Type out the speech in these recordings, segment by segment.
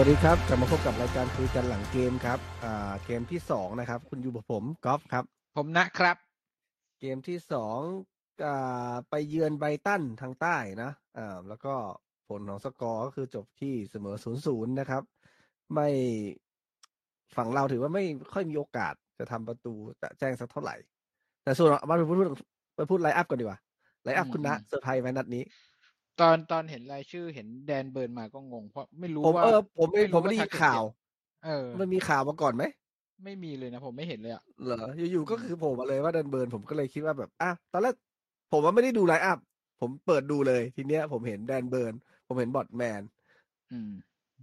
สวัสดีครับกลับมาพบกับรายการคุยกันหลังเกมครับอ่าเกมที่สองนะครับ คุณอยู่กับผมกอล์ฟครับ ผมนะครับ เกมที่สองอ่าไปเยือนไบรตันทางใต้นะอ่าแล้วก็ผลของสกอร์ก็คือจบที่เสมอศูนย์ศูนย์นะครับ ไม่ฝั่งเราถือว่าไม่ค่อยมีโอกาสจะทำประตูจะแจ้งสักเท่าไหร่ แต่ส่วนมาไปพูดไปพูด lineup ก่อนดีกว่า lineup อืมคุณนะอืมเซอร์ไพรส์ไหมนัดนี้ ตอนตอนเห็นรายชื่อเห็นแดนเบิร์นมาก็งง เพราะไม่รู้ผมว่าเออผมไม่ไม่รู้ผมไม่ได้ว่ายิน target ข่าว เออ มันมีข่าวมาก่อนไหมไม่มีเลยนะผมไม่เห็นเลยอะเหรออยู่ๆก็คือโผล่มาเลยว่าแดนเบิร์นผมก็เลยคิดว่าแบบอะตอนแรกผมว่าไม่ได้ดู line up ผมเปิดดูเลยทีเนี้ย ผมเห็นแดนเบิร์นผมเห็นบอทแมน อืม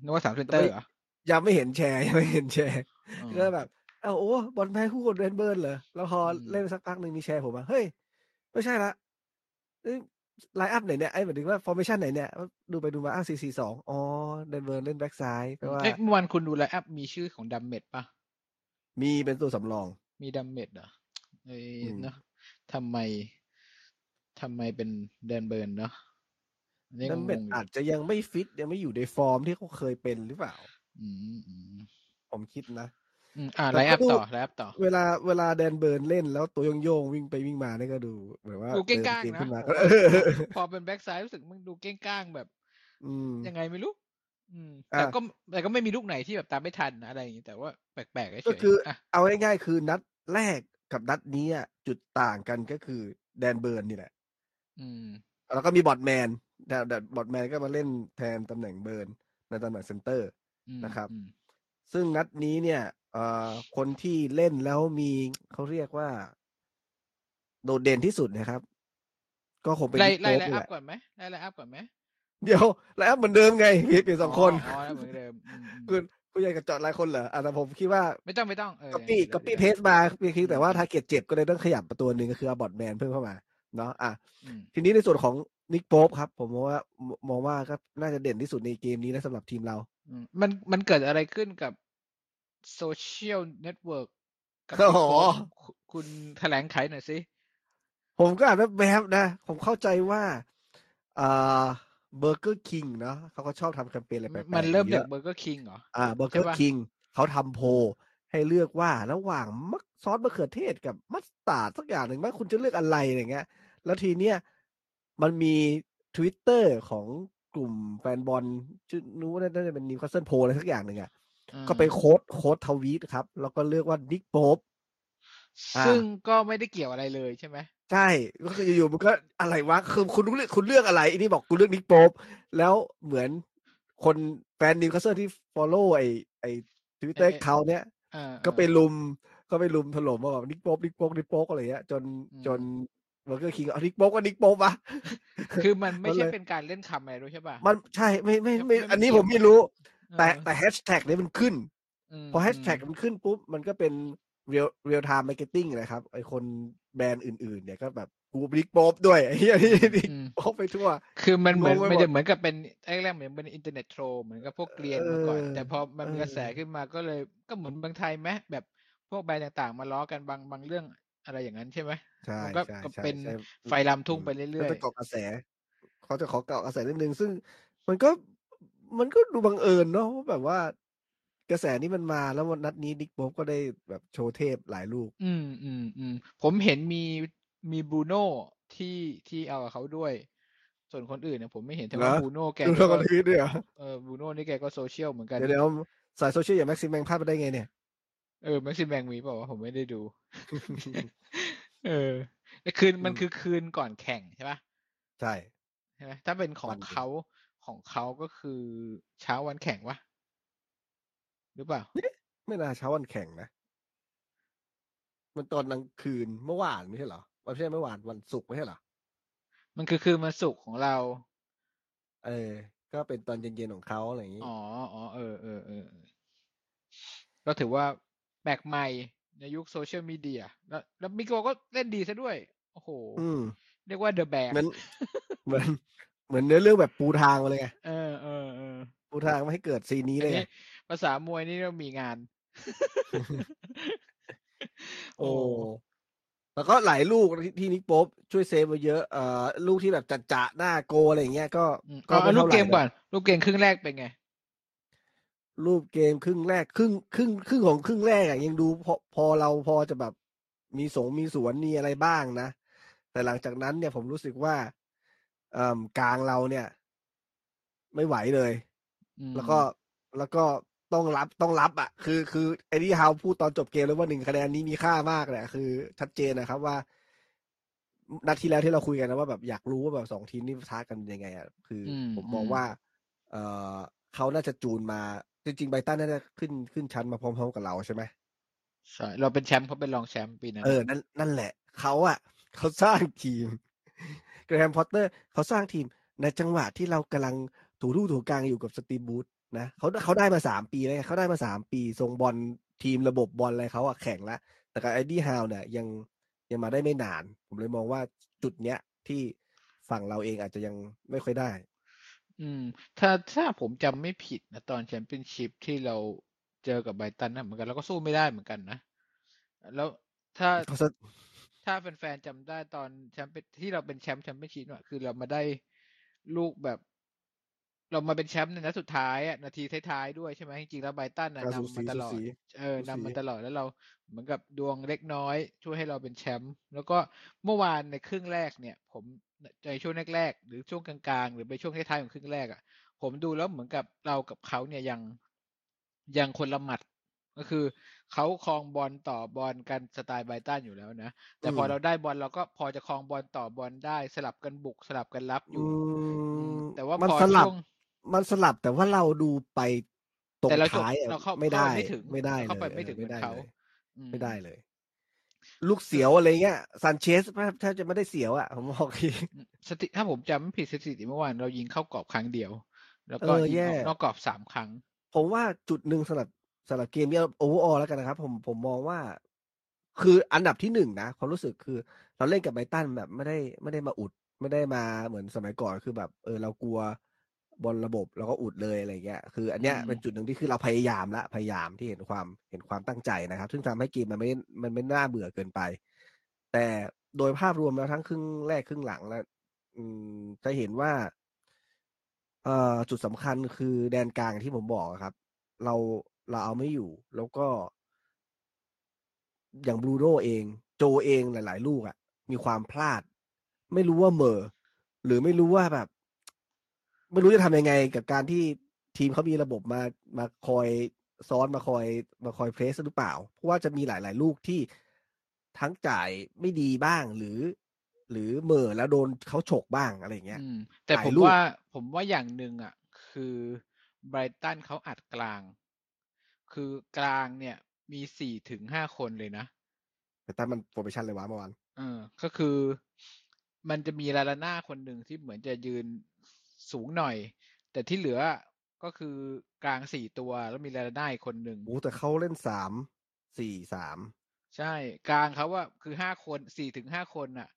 นึกว่าสาม center เหรอยังไม่เห็นแชร์ยังไม่เห็นแชร์อ๋อก็แบบเอ้าโอ้บอทแมนคู่กับแดนเบิร์นเหรอแล้วพออมเล่นไปสักพักหนึ่งมีแชร์ผมมาเฮ้ยไม่ใช่ละ line up ไหนเนี่ยไอ้หมายถึงว่า formation ไหนเนี่ยดูไปดูมาอ้าวสี่สี่สองอ๋อแดนเบิร์นเล่นแบ็กซ้ายแปลว่าเอ๊ะเมื่อวานคุณดู line up มีชื่อของดัมเมดปะมีเป็นตัวสำรอง มีดัมเมดเหรอเอ้ยอืมเนอะทำไมทำไมเป็นแดนเบิร์นเนาะอันนี่นั่นงเป็นงๆอยู่อาจจะยังไม่ฟิตยังไม่อยู่ในฟอร์มที่เขาเคยเป็นหรือเปล่า อืมอืมผมคิดนะ อืมอ่าแต่ไลน์อัพก็ดูต่อ line up ต่อ เวลาเวลาแดนเบิร์นเล่นแล้วตัวโย่งๆวิ่งไปวิ่งมาเนี่ยก็ดูเหมือนว่าดูเก้งเติมก้างเกมขึ้นมาก็เอว่าพอเป็นแบ็กซ้ายรู้สึกมึงดูเก้งก้างแบบ อืมยังไงไม่รู้ อืมอะแต่ก็แต่ก็ไม่มีลูกไหนที่แบบตามไม่ทันอะไรอย่างงี้แต่ว่าแปลกๆเฉยๆก็คืออะเอาง่ายๆคือนัดแรกกับนัดนี้อะจุดต่างกันก็คือแดนเบิร์นนี่แหละ อืม แล้วก็มีบอทแมนแต่แต่บอทแมนก็มาเล่นแทนตำแหน่งเบิร์นในตำแหน่ง center อืมนะครับอืมซึ่งนัดนี้เนี่ยเอ่อ คนที่เล่นแล้วมีเขาเรียกว่า โดดเด่นที่สุดนะครับ ก็คงเป็นนิกไล่โป๊ปไลน์นี่อัแหพละไล่ไล่ line up ก่อนไหมไล่ line up ก่อนไหมเดี๋ยวแล้วเหมือนเดิมไงเปลี่ยนเปลี่ยนสองคนอ๋อแล้วเหมือนเดิมอืมอืมคุณคุณอยากจะเจาะรายคนเหรออะแต่ผมคิดว่าไม่ต้องไม่ต้องเออก๊อปปี้ดี๋ยวก๊อปปี้ดี๋ยว pasteมาเพียงแต่ว่าทาร์เก็ตต์เจ็บก็เลยต้องขยับประตูหนึ่งก็คือเอาบอทแมนเพิ่มเข้ามาเนาะอะอืมทีนี้ในส่วนของนิกโป๊ปครับ ผมมองว่ามองว่าก็น่าจะเด่นที่สุดในเกมนี้นะสำหรับทีมเราอืมมันมันเกิดอะไรขึ้นกับ social network กับโอ้โหคุณคุณแถลงไขหน่อยสิ ผมก็อ่านแบบๆนะ ผมเข้าใจว่าอ่าเบอร์เกอร์คิงเนาะเขาก็ชอบทำแคมเปญอะไรแปลกๆมันเริ่มเยจากอะเบอร์เกอร์คิงเหรอ อ่าเบอร์เกอใช่ปะเขาทำโพลให้เลือกว่าระหว่างมักซอสมะเขือเทศกับมัสตาร์ดสักอย่างหนึ่งว่าคุณจะเลือกอะไรอย่างเงี้ย แล้วทีเนี้ยมันมี Twitter ของกลุ่มแฟนบอลชื่อนู้นน่าจะเป็นนิวคาสเซิลโพอะไรสักอย่างหนึ่งอะอืม ก็ไป quote quote tweet ครับ แล้วก็เลือกว่านิกโป๊ปอ่าซึ่งก็ไม่ได้เกี่ยวอะไรเลยใช่ไหมใช่ก็คืออยู่ๆมันก็อะไรวะคือคุณเลือกคุณเลือกอะไรอันนี้บอกคุณเลือกนิกโป๊ปแล้วเหมือนคนแฟนนิวคาสเซิลที่ follow ไอไอทวิตเตอร์เขาเนี้ยอ่าก็ไปรุมก็ไปรุมถล่มมาแบบนิกโป๊ปนิกโป๊ปนิกโป๊ปอะไรเงี้ยจนอืมจนเบอร์เกอร์คิงเอานิกโป๊ปก็นิกโป๊ปอะคือมันไม่มันใช่เลยเป็นการเล่นคำอะไรด้วยใช่ป่ะมันใช่ไม่ไม่ไม่ไม่ไม่อันนี้ผยวมไม่รู้เกี่ยว แต่เออแต่แฮชแท็กนี้มันขึ้นมาพอแฮชแท็กมมันขึ้นปุ๊บ มันก็เป็น real real-time marketing นะครับ ไอคนแบรนด์อื่น ๆ เนี่ยก็แบบกูนิกโป๊ปด้วยไอ้เหี้ยนี่นี่อืมโป๊ปไปทั่ว คือมันเหมือนงงไปหมดไม่ได้เหมือนกับเป็นแรกๆเหมือนเป็นอินเทอร์เน็ต troll เหมือนกับพวกเกรียนมาก่อนเออแต่พอมันมีกระแสเออขึ้นมาก็เลยก็เหมือนบางไทยไหมแบบพวกแบรนด์ต่างๆ มาล้อกันบางบางเรื่องอะไรอย่างนั้นใช่ไหมใช่มันก็ใช่ก็ใช่เป็นใช่ไฟลามทุ่งไปเรื่ก็อยจะเกาะกระแส เขาจะขอเกาะกระแสนิดนึงซึ่งมันก็ มันก็ดูบังเอิญเนาะว่าแบบว่ากระแสนี้มันมาแล้ววันนัดนี้ดิกโป๊ปก็ได้แบบโชว์เทพหลายลูกๆอืมอืมอืมผมเห็นมีมีบรูโน่ที่ที่เอากับเขาด้วย ส่วนคนอื่นเนี่ยผมไม่เห็นแต่ว่าเหรอบรูโน่แกดูก็เรากันทวีตด้วยเหรอเออบรูโน่นี่แกก็โซเชียลเหมือนกันเดี๋ยวเดี๋ยวสายโซเชียลอย่างแม็กซิแมงพลาดไปได้ไงเนี่ยเออแม็กซิแมงมีเปล่าวะผมไม่ได้ดู เออแต่คืนมันอืมคือคืนก่อนแข่งใช่ปะใช่ใช่ไหมถ้าเป็นของวันเดียวเขา ของเขาก็คือเช้าวันแข่งวะหรือเปล่า ไม่น่าเช้าวันแข่งนะ มันตอนกลางคืนเมื่อวานไม่ใช่เหรอวันไม่ใช่เมื่อวานวันศุกร์ไม่ใช่เหรอมันคือคืนวันศุกร์ของเรา เออ ก็เป็นตอนเย็นๆของเขาอะไรอย่างนี้อ๋ออ๋อเออเออเออเออก็ถือว่าแปลกใหม่ในยุคโซเชียลมีเดียแล้วแล้วมิโกก็เล่นดีซะด้วย โอ้โหอืมเรียกว่าเดอะแบกเหมือนเหมือน เหมือนเนื้อเรื่องแบบปูทางมาเลยไงเออเออเออปูทางไม่ให้เกิดซีนนี้อัเลยนไงนี้ภาษามวยนี่เรามีงาน โอ้แล้วก็หลายลูกที่ที่นิกโป๊ปช่วยเซฟไว้เยอะเอ่อลูกที่แบบจัดจะหน้าโกอะไรอย่างเงี้ยก็อืมก็เอาไม่เอาลูเท่ากไหเกร่มก่อนลูกเกมครึ่งแรกเป็นไงรูปเกมครึ่งแรกครึ่งครึ่งครึ่งของครึ่งแรกอะยังดูพอพอเราพอจะแบบมีสงมีสวนมีอะไรบ้างนะ แต่หลังจากนั้นเนี่ยผมรู้สึกว่า เอ่อกลางเราเนี่ย ไม่ไหวเลยอืมแล้วก็แล้วก็ต้องรับต้องรับอะ คือคือไอ้ที่ฮาวพูดตอนจบเกมเลยว่าหนึ่งคะแนนนี้มีค่ามากแหละคือ ชัดเจนนะครับว่านัดที่แล้วที่เราคุยกันนะว่าแบบอยากรู้ว่าแบบสองทีมนี่ท้ากันยังไงอะคืออมผมมองอืมว่า เออเขาน่าจะจูนมา จริงๆไบรตันน่าจะขึ้นขึ้นชั้นมาพร้อมๆกับเราใช่ไหมใช่เราเป็นแชมป์เขาเป็นรองแชมป์ปีนั้นเออนั่นนั่นแหละเขาอะเขาสร้างทีม แกรแฮมพอตเตอร์เขาสร้างทีมในจังหวะที่เรากำลังถูลู่ถูกังอยู่กับสตีฟบรูซนะเขาเขาได้มาสามปีแล้วไงเขาได้มาสามปีทรงบอลทีมระบบบอลอะไรเขาอะแข่งแล้วแต่กับเอ็ดดี้ฮาวเนี่ยยังยังมาได้ไม่นาน ผมเลยมองว่าจุดเนี้ยที่ฝั่งเราเองอาจจะยังไม่ค่อยได้ อืม ถ้าถ้าผมจำไม่ผิดนะตอนแชมเปี้ยนชิพที่เราเจอกับไบรตันนะเหมือนกันเราก็สู้ไม่ได้เหมือนกันนะ แล้วถ้าเขาซะ ถ้าแฟนๆจำได้ตอนแชมเปี้ยนที่เราเป็นแชมป์แชมเปี้ยนชิพอะคือเรามาได้ลูกแบบ เรามาเป็นแชมป์ในนัดสุดท้ายอะนาทีท้ายๆด้วยใช่ไหมจริงๆแล้วไบรตันน่ะการสูนำสีมาตสูลอดสีเออสูสีนำมาตลอดแล้วเราเหมือนกับดวงเล็กน้อย ช่วยให้เราเป็นแชมป์แล้วก็เมื่อวานในครึ่งแรกเนี่ย ผมในช่วงแรกๆหรือช่วงกลางๆ หรือไปช่วงท้ายๆของครึ่งแรกอะผมดูแล้วเหมือนกับเรากับเขาเนี่ยยังยังคนละหมัด ก็คือเขาครองบอลต่อบอลกันสไตล์ไบรตันอยู่แล้วนะ แต่พออืมเราได้บอลเราก็พอจะครองบอลต่อบอลได้สลับกันบุกสลับกันรับออืยู่อืมมแต่ว่ามันพอสลับช่วงมันสลับแต่ว่าเราดูไปตรงแต่เราจบท้ายอะเราเข้าไม่เข้าได้ไปไม่ถึงไม่ได้เราเข้าไปเลยไม่ถึงเออเหมือนไม่ได้เขาเลยอืมไม่ได้เลย ลูกเสียวอะไรเงี้ยซันเชสแทบจะไม่ได้เสียวอะผมบอกทีสถิถ้าผมจำไม่ผิดสถิติเมื่อวานเรายิงเข้ากรอบครั้งเดียว แล้วก็เออยิงแย่ออกนอกกรอบสามครั้ง ผมว่าจุดหนึ่งสำหรับ สำหรับเกมนี้โอเวอร์ออแล้วกันนะครับ ผมผมมองว่า คืออันดับที่หนึ่งนะความรู้สึกคือ เราเล่นกับไบรตันแบบไม่ได้ไม่ได้มาอุด ไม่ได้มาเหมือนสมัยก่อนคือแบบ เออเรากลัวบอลระบบเราก็อุดเลยอะไรเงี้ยคืออันเนี้ยอืมเป็นจุดหนึ่งที่คือเราพยายามละพยายามที่เห็นความเห็นความตั้งใจนะครับ ซึ่งทำให้เกมมันไม่มันไม่น่าเบื่อเกินไป แต่โดยภาพรวมแล้วทั้งครึ่งแรกครึ่งหลังแล้วอืมจะเห็นว่าเอ่อจุดสำคัญคือแดนกลางที่ผมบอกอะครับ เรา เราเอาไม่อยู่ แล้วก็ อย่างบรูโน่เอง โจเองหลาย ๆ ลูกอะมีความพลาด ไม่รู้ว่าเหมอหรือไม่รู้ว่าแบบ ไม่รู้จะทำยังไงกับการที่ทีมเขามีระบบมามาคอยซ้อนมาคอย มาคอยเพรสหรือเปล่า เพราะว่าจะมีหลาย ๆ ลูกที่ทั้งจ่ายไม่ดีบ้างหรือ หรือเหมอแล้วโดนเขาฉกบ้างอะไรอย่างเงี้ยอืมแต่หลายผมลูกว่าผมว่าอย่างหนึ่งอะ คือไบรตันเขาอัดกลาง คือกลางเนี่ย มีสี่ถึงห้าคนเลยนะ แต่ตั้นมันโปรเมชั่นเลยวะเมื่อวานเออ ก็คือ มันจะมีลาลาน่าคนหนึ่งที่เหมือนจะยืนสูงหน่อย แต่ที่เหลือก็คือกลางสี่ตัวแล้วมีลาลาน่าอีกคนหนึ่งโอ้แต่เขาเล่นสามสี่สามใช่ กลางเขาว่าคือห้าคนสี่ถึงห้าคนน่ะ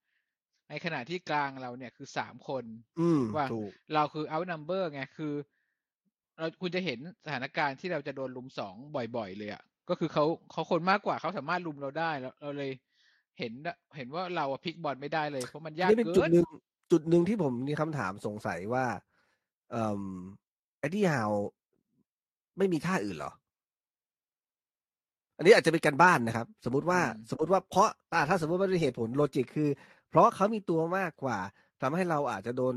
ในขณะที่กลางเราเนี่ยคือสามคน อืมว่าถูกเราคือ outnumber ไงคือ เราคุณจะเห็นสถานการณ์ที่เราจะโดนลุมสองบ่อยๆ เลยอะก็คือเขาเขาคนมากกว่าเขาสามารถลุมเราได้แล้วเราเลยเห็นเห็นว่าเราอะพลิกบอลไม่ได้เลยเพราะมันยากนี่เป็นเกิจุดนหนึ่งจุดหนึ่งที่ผมมีคำถามสงสัยว่าเอ่อไอ้ที่ฮาวไม่มีท่าอื่นเหรอ อันนี้อาจจะเป็นการบ้านนะครับ สมมติว่าอืมสมมติว่าเพราะอ่าถ้าสมมติว่าด้วยเหตุผลโลจิกคือ เพราะเขามีตัวมากกว่าทำให้เราอาจจะโดน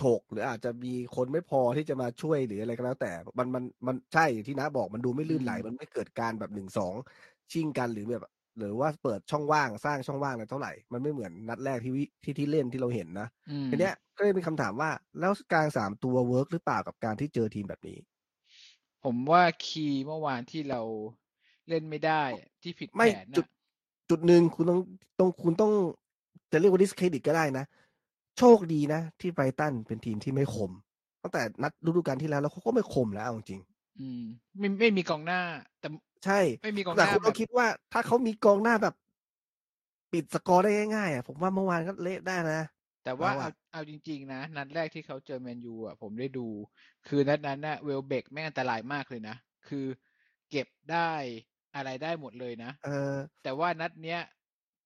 ฉกหรืออาจจะมีคนไม่พอที่จะมาช่วยหรืออะไรก็แล้ว แต่มันมันมันใช่อย่างที่น้าบอกมันดูไม่ลื่นไหล มันไม่เกิดการแบบหนึ่งสองชิงกันหรือแบบหรือว่าเปิดช่องว่างสร้างช่องว่างอะไรเท่าไหร่ มันไม่เหมือนนัดแรกที่วิที่ที่เล่นที่เราเห็นนะอืมทีเนี้ยก็เลยเป็นคำถามว่าแล้วกลางสามตัว work หรือเปล่ากับการที่เจอทีมแบบนี้ ผมว่า key เมื่อวานที่เราเล่นไม่ได้ที่ไม่ผิดไม่แผนน่ะจุดน่ะจุดหนึ่งคุณต้องต้องคุณต้องจะเรียกว่า discredit ก็ได้นะ โชคดีนะ ที่ไบรตันเป็นทีมที่ไม่คม ตั้งแต่นัดฤดูกาลที่แล้วแล้วเขาก็ไม่คมแล้วเอาจริง อืม ไม่ไม่มีกองหน้า แต่ๆใช่ไม่มีกองหแต่คุณต้องคิดว่า ถ้าเขามีกองหน้าแบบ ปิดสกอร์ได้ง่ายๆอะผมว่าเมื่อวานก็เละได้นะแต่ว่าเราเอาอะเอาจริง ๆ นะ นัดแรกที่เขาเจอแมนยูอะผมได้ดู คือนัดนั้นน่ะเวลเบกแม่งอันตรายมากเลยนะ คือเก็บได้อะไรได้หมดเลยนะ เออ แต่ว่านัดเนี้ย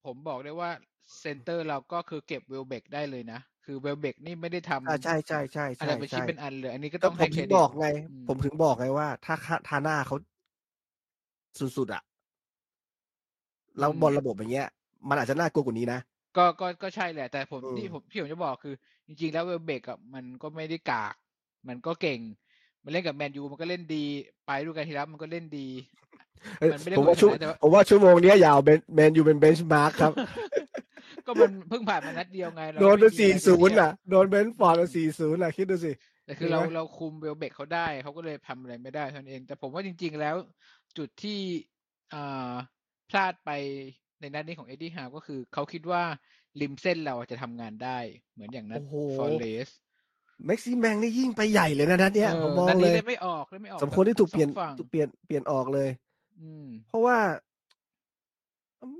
ผมบอกได้ว่า เซนเตอร์เราก็คือเก็บเวลเบกได้เลยนะ คือเวลเบกนี่ไม่ได้ทำอ่าใช่ใช่ใช่อะใช่ไรเป็นชิ้นใช่เป็นอันเลย อันนี้ก็ก็ต้องผให้มเครถึงดิตบอกไงอืมผมถึงบอกไงว่า ถ้าทาน่าเขาสุดๆอะแล้วบอลระบบอย่างเงี้ย มันอาจจะน่ากลัวกว่านี้นะก็ก็ก็ใช่แหละ แต่ผมอืมที่ผมที่ผมจะบอกคือ จริง ๆ แล้วเวลเบกอะมันก็ไม่ได้กาก มันก็เก่ง มันเล่นกับแมนยูมันก็เล่นดี ไปดูกันทีแล้วมันก็เล่นดีเอ้ยมันไม่ได้ผมว่าชั่วเหมือนกันนะแต่ว่าผมว่าชั่วโมงเนี้ยยาวเบนแมนยูเป็นเบนช์มาร์คครับ ก็มันเพิ่งผ่านมานัดเดียวไงเราโดนไปม่มีสี่อะไรศูจะนย์เทีบอะโดนเบนฟอร์ดไปสี่ศูนย์อะคิดดูสิแต่คือเห็นเราไหมเราคุมเวลเบกเขาได้เขาก็เลยทำอะไรไม่ได้เท่านั้นเอง แต่ผมว่าจริง ๆ แล้ว จุดที่อ่าพลาดไปในนัดนี้ของเอ็ดดี้ฮาวก็คือเขาคิดว่าริมเส้นเราจะทำงานได้เหมือนอย่างนัดโอ้โหฟอร์เรสแม็กซิแมงนี่ยิ่งไปใหญ่เลยนะนัดเนี้ยผมมองนัดเลนี้ยเลยไม่ออกเลยไม่ออกสมควรที่ถูกเปลี่ยนสองฝั่งถูกเปลี่ยนเปลี่ยนออกเลย อืมเพราะว่า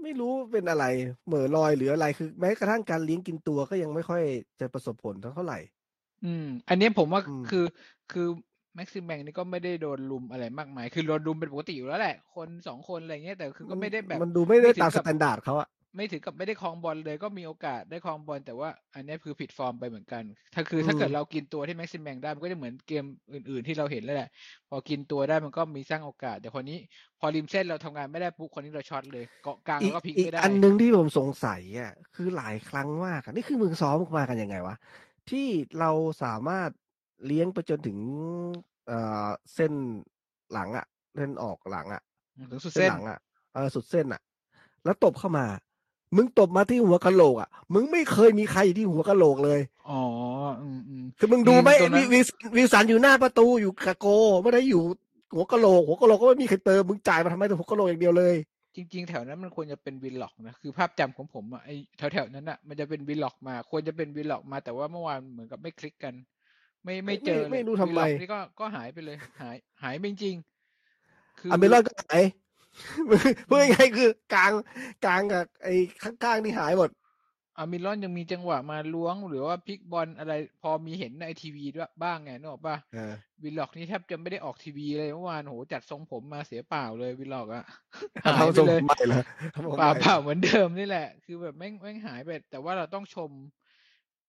ไม่รู้เป็นอะไร เหม่อลอยหรืออะไรคือ แม้กระทั่งการเลี้ยงกินตัวก็ยังไม่ค่อยจะประสบผลเท่าไหร่ อืม อันนี้ผมว่าอืมคือคือแม็กซิแมงนี่ก็ไม่ได้โดนรุมอะไรมากมาย คือโดนรุมเป็นปกติอยู่แล้วแหละ คนสองคนอะไรเงี้ยแต่คือก็ไม่ได้แบบ มันดูไม่ได้ไม่ถึงตามกัสบ standard เขาอะ ไม่ถึงกับไม่ได้ครองบอลเลยก็มีโอกาสได้ครองบอลแต่ว่าอันนี้คือผิดฟอร์มไปเหมือนกัน ถ้าคือถ้าเกิดเรากินตัวที่แม็กซิแมงได้มันก็จะเหมือนเกมอื่น ๆ ที่เราเห็นแล้วแหละ พอกินตัวได้มันก็มีสร้างโอกาส แต่คนนี้พอริมเส้นเราทำงานไม่ได้ปุ๊บคนนี้เราช็อตเลยเกาะกลางอีแล้วก็พลิกอีกไม่ได้ อันหนึ่งที่ผมสงสัยอะคือหลายครั้งมากอะนี่คือมึงซ้อมมากันยังไงวะที่เราสามารถเลี้ยงไปจนถึงเอ่อเส้นหลังอะเส้นออกหลังอะถึงสุดเส้นเส้นหลังอะเออสุดเส้นอะแล้วตบเข้ามา มึงตบมาที่หัวกะโหลกอะมึงไม่เคยมีใครอยู่ที่หัวกะโหลกเลย อ๋ออืมอืมคือมึงดูไหมอืมตรงนั้นวิววิวสันอยู่หน้าประตูอยู่กะโกไม่ได้อยู่หัวกะโหลกหัวกะโหลกก็ไม่มีใครเติมมึงจ่ายมาทำไมแต่หัวกะโหลกอย่างเดียวเลย จริง ๆ แถวนั้นมันควรจะเป็นวินล็อกนะคือภาพจำของผมอะไอแถวๆนั้นอะมันจะเป็นวิลล็อกมา ควรจะเป็นวิลล็อกมาแต่ว่าเมื่อวานเหมือนกับไม่คลิกกัน ไม่ไม่เจอเลยไม่รู้ทำไมวิลล็อกนี่ก็ก็หายไปเลย หาย หายไปจริงๆคืออัลมิรอนก็หาย พูดง่ายๆคือกลางกลางกับไอ้ข้างๆนี่หายหมดอัลมิรอนยังมีจังหวะมาล้วง หรือว่าพลิกบอลอะไร พอมีเห็นในทีวีด้วยบ้างไงนึกออกปะเออวิลล็อกนี่แทบจะไม่ได้ออกทีวีเลยเมื่อวานโหจัดทรงผมมาเสียเปล่าเลยวิลล็อกอะหายทำไปทรงเลยใหม่เลยทำทรงเปล่าใหม่เปล่าเหมือนเดิมนี่แหละ คือแบบแม่งแม่งหายไป แต่ว่าเราต้องชม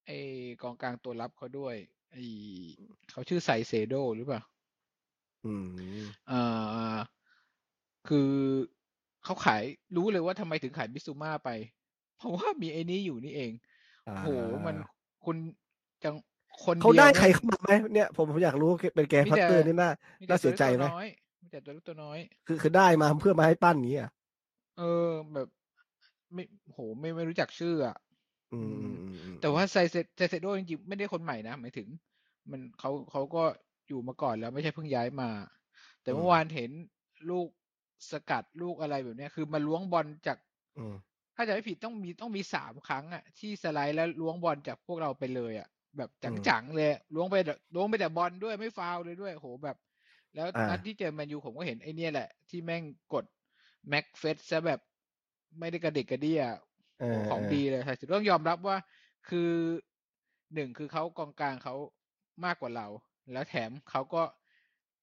ไอ้กองกลางตัวรับเขาด้วยไอ้เขาชื่อไซเซโดหรือเปล่า อืมเอ่อ คือเขาขายรู้เลยว่าทำไมถึงขายมิซูมาไป เพราะว่ามีไอ้นี้อยู่นี่เองอ่าโหมันคุณจังคนเขาเดียวได้นี่ยใครเข้ามาไหมเนี่ยผมผมอยากรู้เป็นแกมีพัตแต่เตอร์นี่น่ามีแต่น่าเสียใจไหมตัวล็กตัวน้อยมีแต่ตัวเล็กตัวน้อย คือคือได้มาเพื่อมาให้ปั้นอย่างนี้อะเออแบบ ไม่โหไม่ไม่รู้จักชื่ออะอืมอืมอืมอืมแต่ว่าไซเซไซเซโดจริงๆไม่ได้คนใหม่นะหมายถึง มันเขาเขาก็อยู่มาก่อนแล้วไม่ใช่เพิ่งย้ายมา แต่เมื่อวานเห็นลูก สกัดลูกอะไรแบบเนี้ยคือมาล้วงบอลจากอืมถ้าจะไม่ผิดต้องมีต้องมีสามครั้งอะที่สไลด์แล้วล้วงบอลจากพวกเราไปเลยอะ แบบจังๆเลยล้วงไปแต่ล้วงไปแต่บอลด้วยไม่ฟาวล์เลยด้วยโหแบบ แล้วนัดที่เจอแมนยูผมก็เห็นไอ้เนี่ยแหละ ที่แม่งกดแม็กเฟสซะแบบไม่ได้กระดิกกระเดี้ยเออของดีเลยใช่ต้องยอมรับว่าคือหนึ่งคือเขากองกลางเขามากกว่าเรา แล้วแถมเขาก็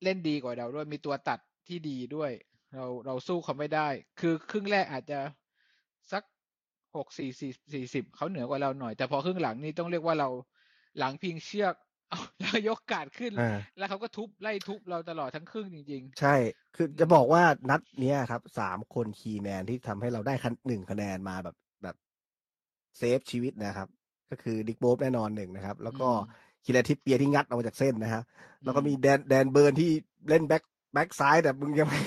เล่นดีกว่าเราด้วยมีตัวตัดที่ดีด้วย เราเราสู้เขาไม่ได้ คือครึ่งแรกอาจจะสักหกสี่สี่สี่สิบเขาเหนือกว่าเราหน่อย แต่พอครึ่งหลังนี่ต้องเรียกว่าเราหลังพิงเชือกเอาแล้วยกการ์ดขึ้นอ่าแล้วเขาก็ทุบไล่ทุบเราตลอดทั้งครึ่งจริงใช่ คือจะบอกว่านัดเนี้ยครับสามคน key man ที่ทำให้เราได้คันหนึ่งคะแนนมาแบบแบบ save ชีวิตนะครับ ก็คือนิคโป๊ปแน่นอนหนึ่งนะครับ แล้วก็อืมคีแรนทริปเปียร์ที่งัดออกมาจากเส้นนะฮะๆแล้วก็มีแดนแดนเบิร์นที่เล่นแบ็ค แบ็คซ้ายแต่มึงยังไม่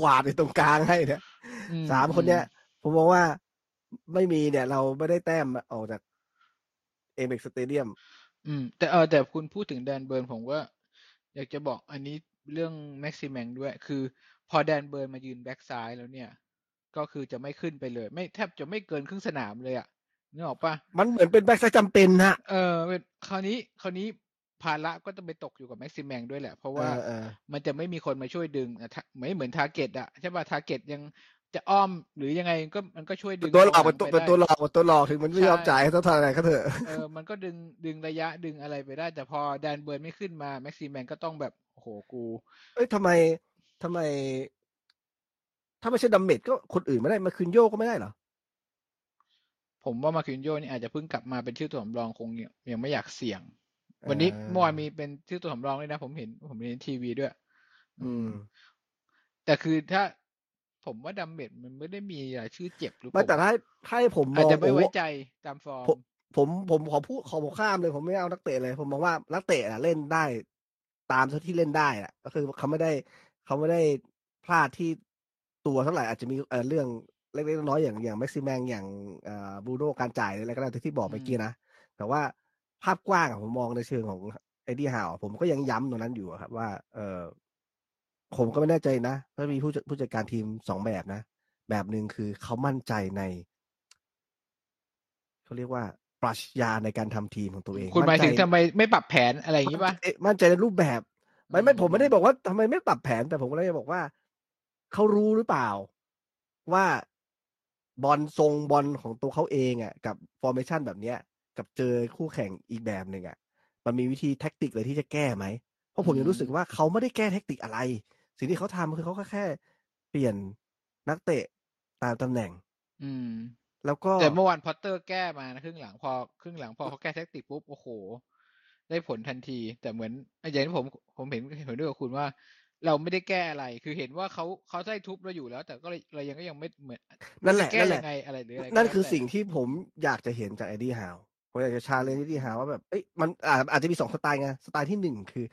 กวาดในตรงกลางให้เนี่ยอืสามคนเนี้ย ผมมองว่าไม่มีเนี่ย เราไม่ได้แต้มออกจาก Amex Stadium อืม แต่เออแต่คุณพูดถึงแดนเบิร์นผมว่า อยากจะบอกอันนี้เรื่องแม็กซิแมงด้วย คือ พอแดนเบิร์นมายืนแบ็กซ้ายแล้วเนี่ย ก็คือจะไม่ขึ้นไปเลย ไม่แทบจะไม่เกินครึ่งสนามเลยอะนึกออกปะมันเหมือนเป็นแบ็คซ้ายจำเป็นฮะเออเป็นคราวนี้คราวนี้ ภาระก็จะไปตกอยู่กับแม็กซิแมงด้วยแหละ เพราะว่าเออเออมันจะไม่มีคนมาช่วยดึงอะถ้าไม่เหมือนทาร์เก็ตอะใช่ป่ะทาร์เก็ตยังจะอ้อมหรือยังไงก็มันก็ช่วยดึงตัวหลอกกเป็นงตัวไปเป็นได้ตัวหลอกเป็นตัวหลอกถึงมันไม่ใช่ยอมจ่ายให้เท่าไหร่ก็เถอะเออมันก็ดึงดึงระยะดึงอะไรไปได้ แต่พอแดนเบิร์นไม่ขึ้นมาแม็กซิแมนก็ต้องแบบโอ้โหกูเอ้ยทำไมทำไม ถ้าไม่ใช่ดัมเมดก็คนอื่นไม่ได้มาคืนโยกก็ไม่ได้เหรอผมว่ามาคินโยนี่อาจจะเพิ่งกลับมาเป็นชื่อตัวสำรองคงยังยังไม่อยากเสี่ยง วันนี้เมื่อวานมีเป็นชื่อตัวสำรองด้วยนะ ผมเห็นผมเห็นทีวีด้วย อืม แต่คือถ้าผมว่าดัมเมดมันไม่ได้มีรายชื่อเจ็บหรือไม่แต่ถ้าถ้าให้ผมมอาจองจะไม่โอ้ไว้ใจตามฟอร์มผมผมผมขอพูดขอบอกข้ามเลย ผมไม่เอานักเตะเลย ผมมองว่านักเตะอะเล่นได้ตามเท่าที่เล่นได้อะก็คือเขาไม่ได้เขาไม่ได้พลาดที่ตัวเท่าไหร่อาจจะมีเอ่อเรื่องเล็กๆน้อยๆอย่างอย่างแม็กซิแมงอย่างเอ่อบูโดการจ่ายอะไรก็ได้ที่บอกเมื่อกี้นะแต่ว่า ภาพกว้างอะผมมองในเชิงของเอ็ดดี้ฮาวผมก็ยังย้ำตรงนั้นอยู่อะครับ ว่า เออผมก็ไม่แน่ใจนะเพราะมีผู้จัดผู้จัดการทีมสองแบบนะ แบบหนึ่งคือเขามั่นใจในเขาเรียกว่าปรัชญาในการทำทีมของตัวเอง คุณหมายถึงนใจทำไมไม่ปรับแผนอะไรอย่างนี้ป่ะเอ๊ะมั่นใจในรูปแบบไม่ไม่ผมไม่ได้บอกว่าทำไมไม่ปรับแผนแต่ผมก็เลยบอกว่าเขารู้หรือเปล่า ว่าบอลทรงบอลของตัวเขาเองอะ กับ formation แบบเนี้ย กับเจอคู่แข่งอีกแบบหนึ่งอะ มันมีวิธี tactic เลยที่จะแก้ไหม เพราะผมยังรู้สึกว่าเขาไม่ได้แก้ tactic อะไร สิ่งที่เขาทำคือเขาก็แค่ เปลี่ยนนักเตะตามตำแหน่ง อืม แล้วก็แต่เมื่อวานพอตเตอร์แก้มานะครึ่งหลังพอครึ่งหลังพอเขาแก้ tactic ปุ๊บโอ้โห ได้ผลทันที แต่เหมือนอย่างที่ผมผมเห็นเห็นด้วยกับคุณว่าเราไม่ได้แก้อะไร คือเห็นว่าเขาเขาได้ทุบเราอยู่แล้ว แต่ก็เลยเรายังก็ยังไม่เหมือนนั่นแหละจแก้นั่นแหละยังไงอะไรหรืออะไรก็นั่นคือแล้วแต่สิ่งที่ผมอยากจะเห็นจากเอ็ดดี้ฮาว ผมอยากจะ challenge เอ็ดดี้ฮาวว่าแบบเอ้ยมันอาจอาจจะมีสองสไตล์ไงสไตล์ที่หนึ่งคือ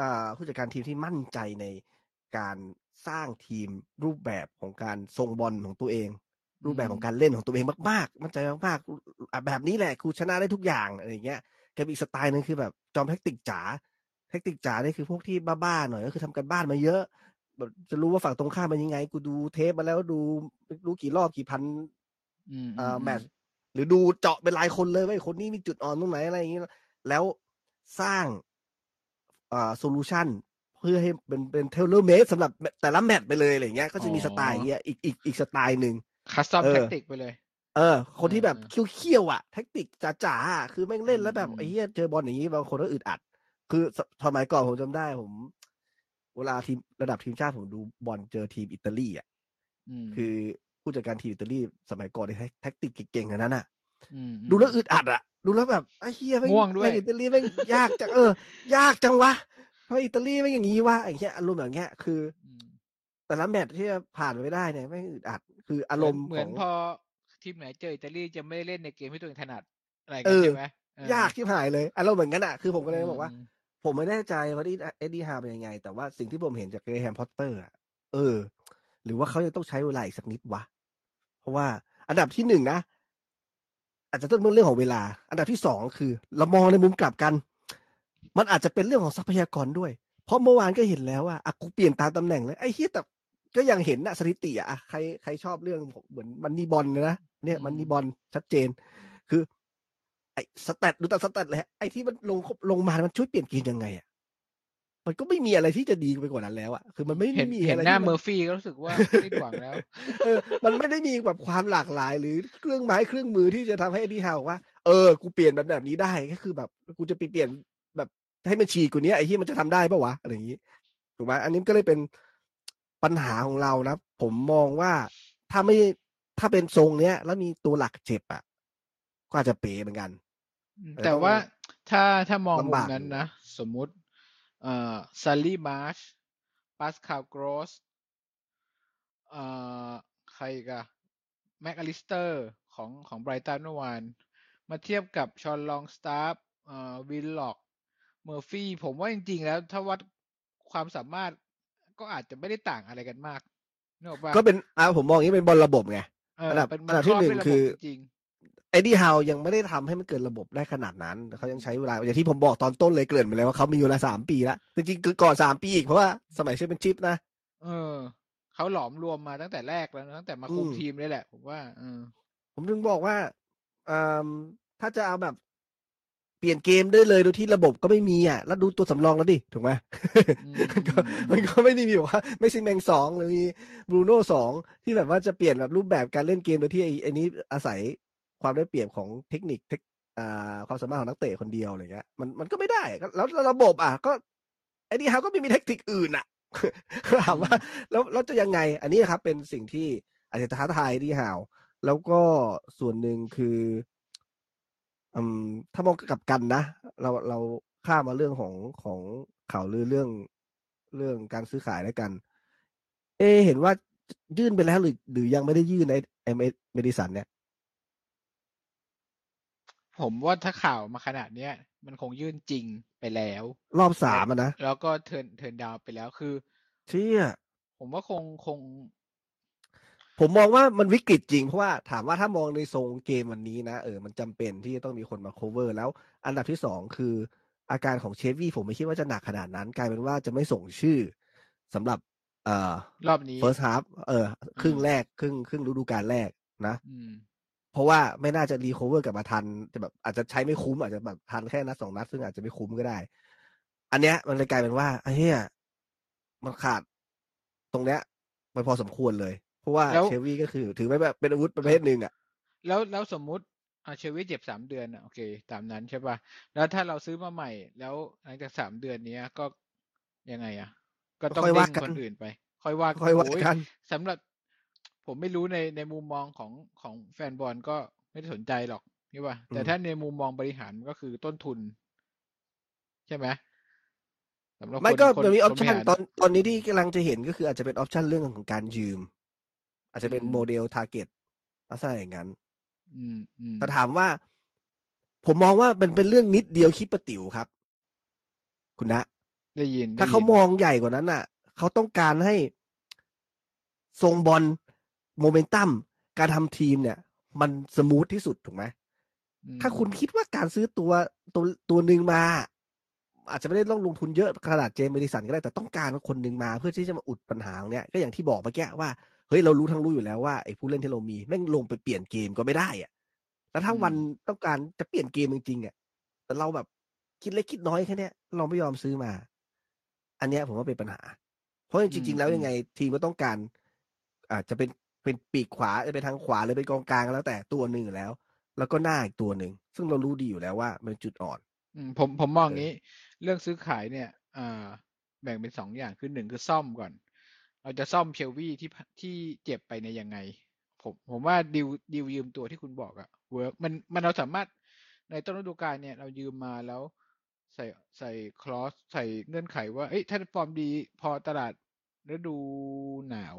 อ่าผู้จัดการทีมที่มั่นใจในการสร้างทีมรูปแบบของการทรงบอลของตัวเอง รูปแบบของการเล่นของตัวเองมากๆ มั่นใจมากๆอะแบบนี้แหละกูชนะได้ทุกอย่างอะไรอย่างเงี้ยกับอีกสไตล์หนึงคือแบบจอม tactic จ๋า tactic จ๋านี่คือพวกที่บ้าๆหน่อยก็คือทำการบ้านมาเยอะแบบจะรู้ว่าฝั่งตรงข้ามเป็นยังไง กูดูเทปมาแล้วดูไม่รู้กี่รอบกี่พันอืมเอ่ออมแมตช์ หรือดูเจาะเป็นรายคนเลยว่าไอ้คนนี้มีจุดอ่อนตรงไหนอะไรอย่างนี้แล้วสร้างอ่า solution เพื่อให้เป็นเป็น tailor-made สำหรับแต่ละแมตช์ไปเลยอะไรอย่างเงี้ย ก็จะมีสไตล์อย่างเงี้ยอีกอีกอีกสไตล์หนึ่ง custom เออ tactic ไปเลย เออ คนที่แบบเออเคี้ยวๆอะแท็กติกจ๋าๆอะคือแม่งเล่นแล้วแบบอืมไอ้เหี้ยเจอบอลอย่างนี้บางคนก็อึดอัด คือสสมัยก่อนผมจำได้ผม เวลาทีมระดับทีมชาติผมดูบอลเจอทีมอิตาลีอะมคือ ผู้จัดการทีมอิตาลีสมัยก่อนเนี่ยแท็กติกเก่งๆอันนั้นอะมดูแล้วอึดอัดอะ ดูแล้วแบบไอ้เฮียแม่ง่วงด้วยแม่อิตาลีแม่งยากจังเออ ยากจังวะทำไมอิตาลีแม่งอย่างนี้วะไอ้เงี้ยอารมณ์อย่างเงี้ยคืออืมแต่ละแมตช์ที่จะผ่านไปไม่ได้เนี่ยแม่งอึดอัด คืออารมณ์เหมืขออนงพอทีมไหนเจออิตาลีจะไม่ได้เล่นในเกมที่ตัวเองถนัดอะไรเอกันอใช่ไหมเออยากที่หายเลยอารมณ์เหมือนกันอะคือผมก็เลยบอกว่ามผมไม่แน่ใจว่าที่เอ็ดดี้ฮาวเป็นยังไง แต่ว่าสิ่งที่ผมเห็นจากเกรแฮมพอตเตอร์อะเออ หรือว่าเขายังต้องใช้เวลาอีกสักนิดวะเพ ราะว่าอันดับที่หนึ่งนะอาจจะต้องเรื่องของเวลา อันดับที่สองคือ เรามองในมุมกลับกัน มันอาจจะเป็นเรื่องของทรัพยากรด้วย เพราะเมื่อวานก็เห็นแล้วว่าอะกูเปลี่ยนตามตำแหน่งเลยไอ้เฮียแต่ก็ยังเห็นนะสถิติอะใครใครชอบเรื่องเหมือนมันนี่บอลนะเนี่ยมันนี่บอลชัดเจน คือ ไอ้สแตทดูตามสแตทเลยฮะไอ้ที่มันลงลงมา มันช่วยเปลี่ยนเกมยังไงอะ มันก็ไม่มีอะไรที่จะดีไปกว่านั้นแล้วอะคือมันไม่เห็นมีเห็นอะไรหน้าที่เมมัอนร์ฟี่ก็รู้สึกว่าสิ้นหวังแล้วเออมันไม่ได้มีแบบความหลากหลาย หรือเครื่องไม้เครื่องมือที่จะทำให้เอ็ดดี้ฮาวบอกว่าเออกูเปลี่ยนแบบแบบนี้ได้ก็คือแบบกูจะไปเปลี่ยนแบบให้มันฉีกกว่านี้ไอ้ที่มันจะทำได้ปะวะอะไรอย่างนี้ถูกไหมอันนี้ก็เลยเป็นปัญหาของเรานะผมมองว่าถ้าไม่ถ้าเป็นทรงเนี้ย แล้วมีตัวหลักเจ็บอะก็อาจจะเป๋เหมือนกันเออแต่ต้องว่าถ้าถ้ามองมุลำมบากนั้นอยู่นะสมมุติ เอ่อซัลลี่มาร์ชปาสคาลกรอสเอ่อใครอีกอะแม็กอลิสเตอร์ของของไบรตันเมื่อวาน มาเทียบกับฌอนลองสตาฟฟ์เอ่อวิลล็อกเมอร์ฟี่ผมว่าจริง ๆ แล้วถ้าวัดความสามารถก็อาจจะไม่ได้ต่างอะไรกันมากนึกออกปะก็เป็นอ่าผมมองอย่างนี้เป็นบอลระบบไงเอออันดับเป็นอันดับที่รบหนึ่งด้วยระบบคือจริง เอ็ดดี้ฮาวยังไม่ได้ทำให้มันเกิดระบบได้ขนาดนั้นแต่เขายังใช้เวลาอย่างที่ผมบอกตอนต้นเลยเกริ่นไปแล้วว่าเขามีอยู่ละสามปีแล้วจริงๆคือก่อนสามปีอีกเพราะว่าสมัยเชฟเป็นชิปนะๆเออเขาหลอมรวมมาตั้งแต่แรกแล้วนะตั้งแต่มาคุมอืมทีมเลยแหละ ผมว่าเออผมถึงบอกว่าอ่าถ้าจะเอาแบบเปลี่ยนเกมได้เลยโดยที่ระบบก็ไม่มีอะ แล้วดูตัวสำรองแล้วดิ ถูกไหมอืมมันก็อืมมันก็ไม่ได้มีแบบว่า ไม่ใช่แมงสองหรือมีบรูโน่สองที่แบบว่าจะเปลี่ยนแบบรูปแบบการเล่นเกมโดยที่ไอ้ไอ้นี้อาศัย ความได้เปรียบของเทคนิคเทคอ่าความสามารถของนักเตะคนเดียวอะไรเงี้ยมันมันก็ไม่ได้ก็แล้วแล้วระบบอะก็ไอ้นี่ฮาวก็ไม่มีเทคนิคอื่นอะถามว่าแล้วแล้วจะยังไง อันนี้นะครับ เป็นสิ่งที่อาจจะท้าทายที่ฮาว แล้วก็ส่วนหนึ่งคืออืมถ้ามองกลับกันนะ เราเราข้ามมาเรื่องของของข่าวลือเรื่องเรื่องการซื้อขายแล้วกัน เอะเห็นว่ายื่นไปแล้วหรือหรือยังไม่ได้ยื่นในเอเมดิสันเนี่ย ผมว่าถ้าข่าวมาขนาดเนี้ย มันคงยื่นจริงไปแล้ว รอบสามอะนะ แล้วก็เทิร์นเทิร์นดาวไปแล้วคือเชี่ยผมว่าคงคง ผมมองว่ามันวิกฤตจริงเพราะว่าถามว่าถ้ามองในทรงเกมวันนี้นะเออมันจำเป็นที่จะต้องมีคนมา cover แล้ว อันดับที่สองคือ อาการของเชฟวี่ผมไม่คิดว่าจะหนักขนาดนั้น กลายเป็นว่าจะไม่ส่งชื่อสำหรับ เอ่อ รอบนี้ first half เออครึ่งแรกครึ่งครึ่งฤดูกาลแรกนะอืม เพราะว่าไม่น่าจะรีค o เวอร์กลับมาทันจะแบบอาจจะใช้ไม่คุ้ม อาจจะแบบทันแค่นัดสองนัดซึ่งอาจจะไม่คุ้มก็ได้ อันเนี้ย มันเลยกลายเป็นว่าไอ้เหี้ยมันขาดตรงเนี้ยไปพอสมควรเลย เพราะว่าแล้วเชฟวี่ก็คือถือไว้แบบเป็นอาวุธประเภทหนึ่งอะ แล้วแล้วสมมุติอาเชวิตเจ็บสามเดือนอะโอเค ตามนั้นใช่ป่ะแล้วถ้าเราซื้อมาใหม่ แล้วหลังจากสามเดือนเนี้ยก็ยังไงอะ ก็ต้องค่อยเด้ว่างกันคนอื่นไป ค่อยว่าค่อยว่าโอ้กันสำหรับ ผมไม่รู้ในในมุมมองของของแฟนบอลก็ไม่ได้สนใจหรอกใช่ป่ะแต่ถ้าในมุมมองบริหารมันก็คือต้นทุน ใช่ไหมสำหรับไม่คนก็คนมันมีอคอนปบชัรินหารตอนตอนนี้ที่กำลังจะเห็นก็คืออาจจะเป็น option เรื่องของการยืม อาจจะเป็นอืมโมเดลทาร์เก็ตลักษณะอย่างนั้นอืมอืมแต่ถามว่า ผมมองว่าเป็นเป็นเรื่องนิดเดียวคิดประติ๋วครับ คุณนะได้ยิน ถ้าได้เขายินมองใหญ่กว่านั้นน่ะ เขาต้องการให้ทรงบอล โมเมนตัมการทำทีมเนี่ย มัน smooth ที่สุดถูกไหมอืมถ้าคุณคิดว่าการซื้อตัวตัวตัวหนึ่งมา อาจจะไม่ได้ต้องลงทุนเยอะขนาดเจมส์เมดิสันก็ได้แต่ต้องการคนหนึ่งมาเพื่อที่จะมาอุดปัญหาตรงเนี้ยก็อย่างที่บอกเมื่อกี้ว่าเฮ้ยเรารู้ทั้งรู้อยู่แล้วว่าไอ้ผู้เล่นที่เรามีแม่งลงไปเปลี่ยนเกมก็ไม่ได้อะแล้วถ้าวันต้องการจะเปลี่ยนเกมจริงๆอะแต่เราแบบคิดเล็กคิดน้อยแค่เนี้ยเราไม่ยอมซื้อมา อันเนี้ยผมว่าเป็นปัญหา เพราะจริงๆแล้วยังไง ทีมก็ต้องการ อาจจะเป็น เป็นปีกขวาจะเป็นทางขวาหรือเป็นกองกลางก็แล้วแต่ตัวหนึ่งอยู่แล้ว แล้วก็หน้าอีกตัวหนึ่ง ซึ่งเรารู้ดีอยู่แล้วว่ามันเป็นจุดอ่อนอืมผมผมมองเอองี้ เรื่องซื้อขายเนี่ยอ่าแบ่งเป็นสองอย่างคือหนึ่งคือซ่อมก่อน เราจะซ่อมเชลวี่ที่ที่เจ็บไปในยยังไง ผมผมว่าดิวดิวยืมตัวที่คุณบอกอะ work มันมันเราสามารถในต้นฤดูกาลเนี่ย เรายืมมาแล้วใส่ใส่ clause ใส่เงื่อนไขว่าเอ้ยถ้าฟอร์มดีพอตลาดฤดูหนาว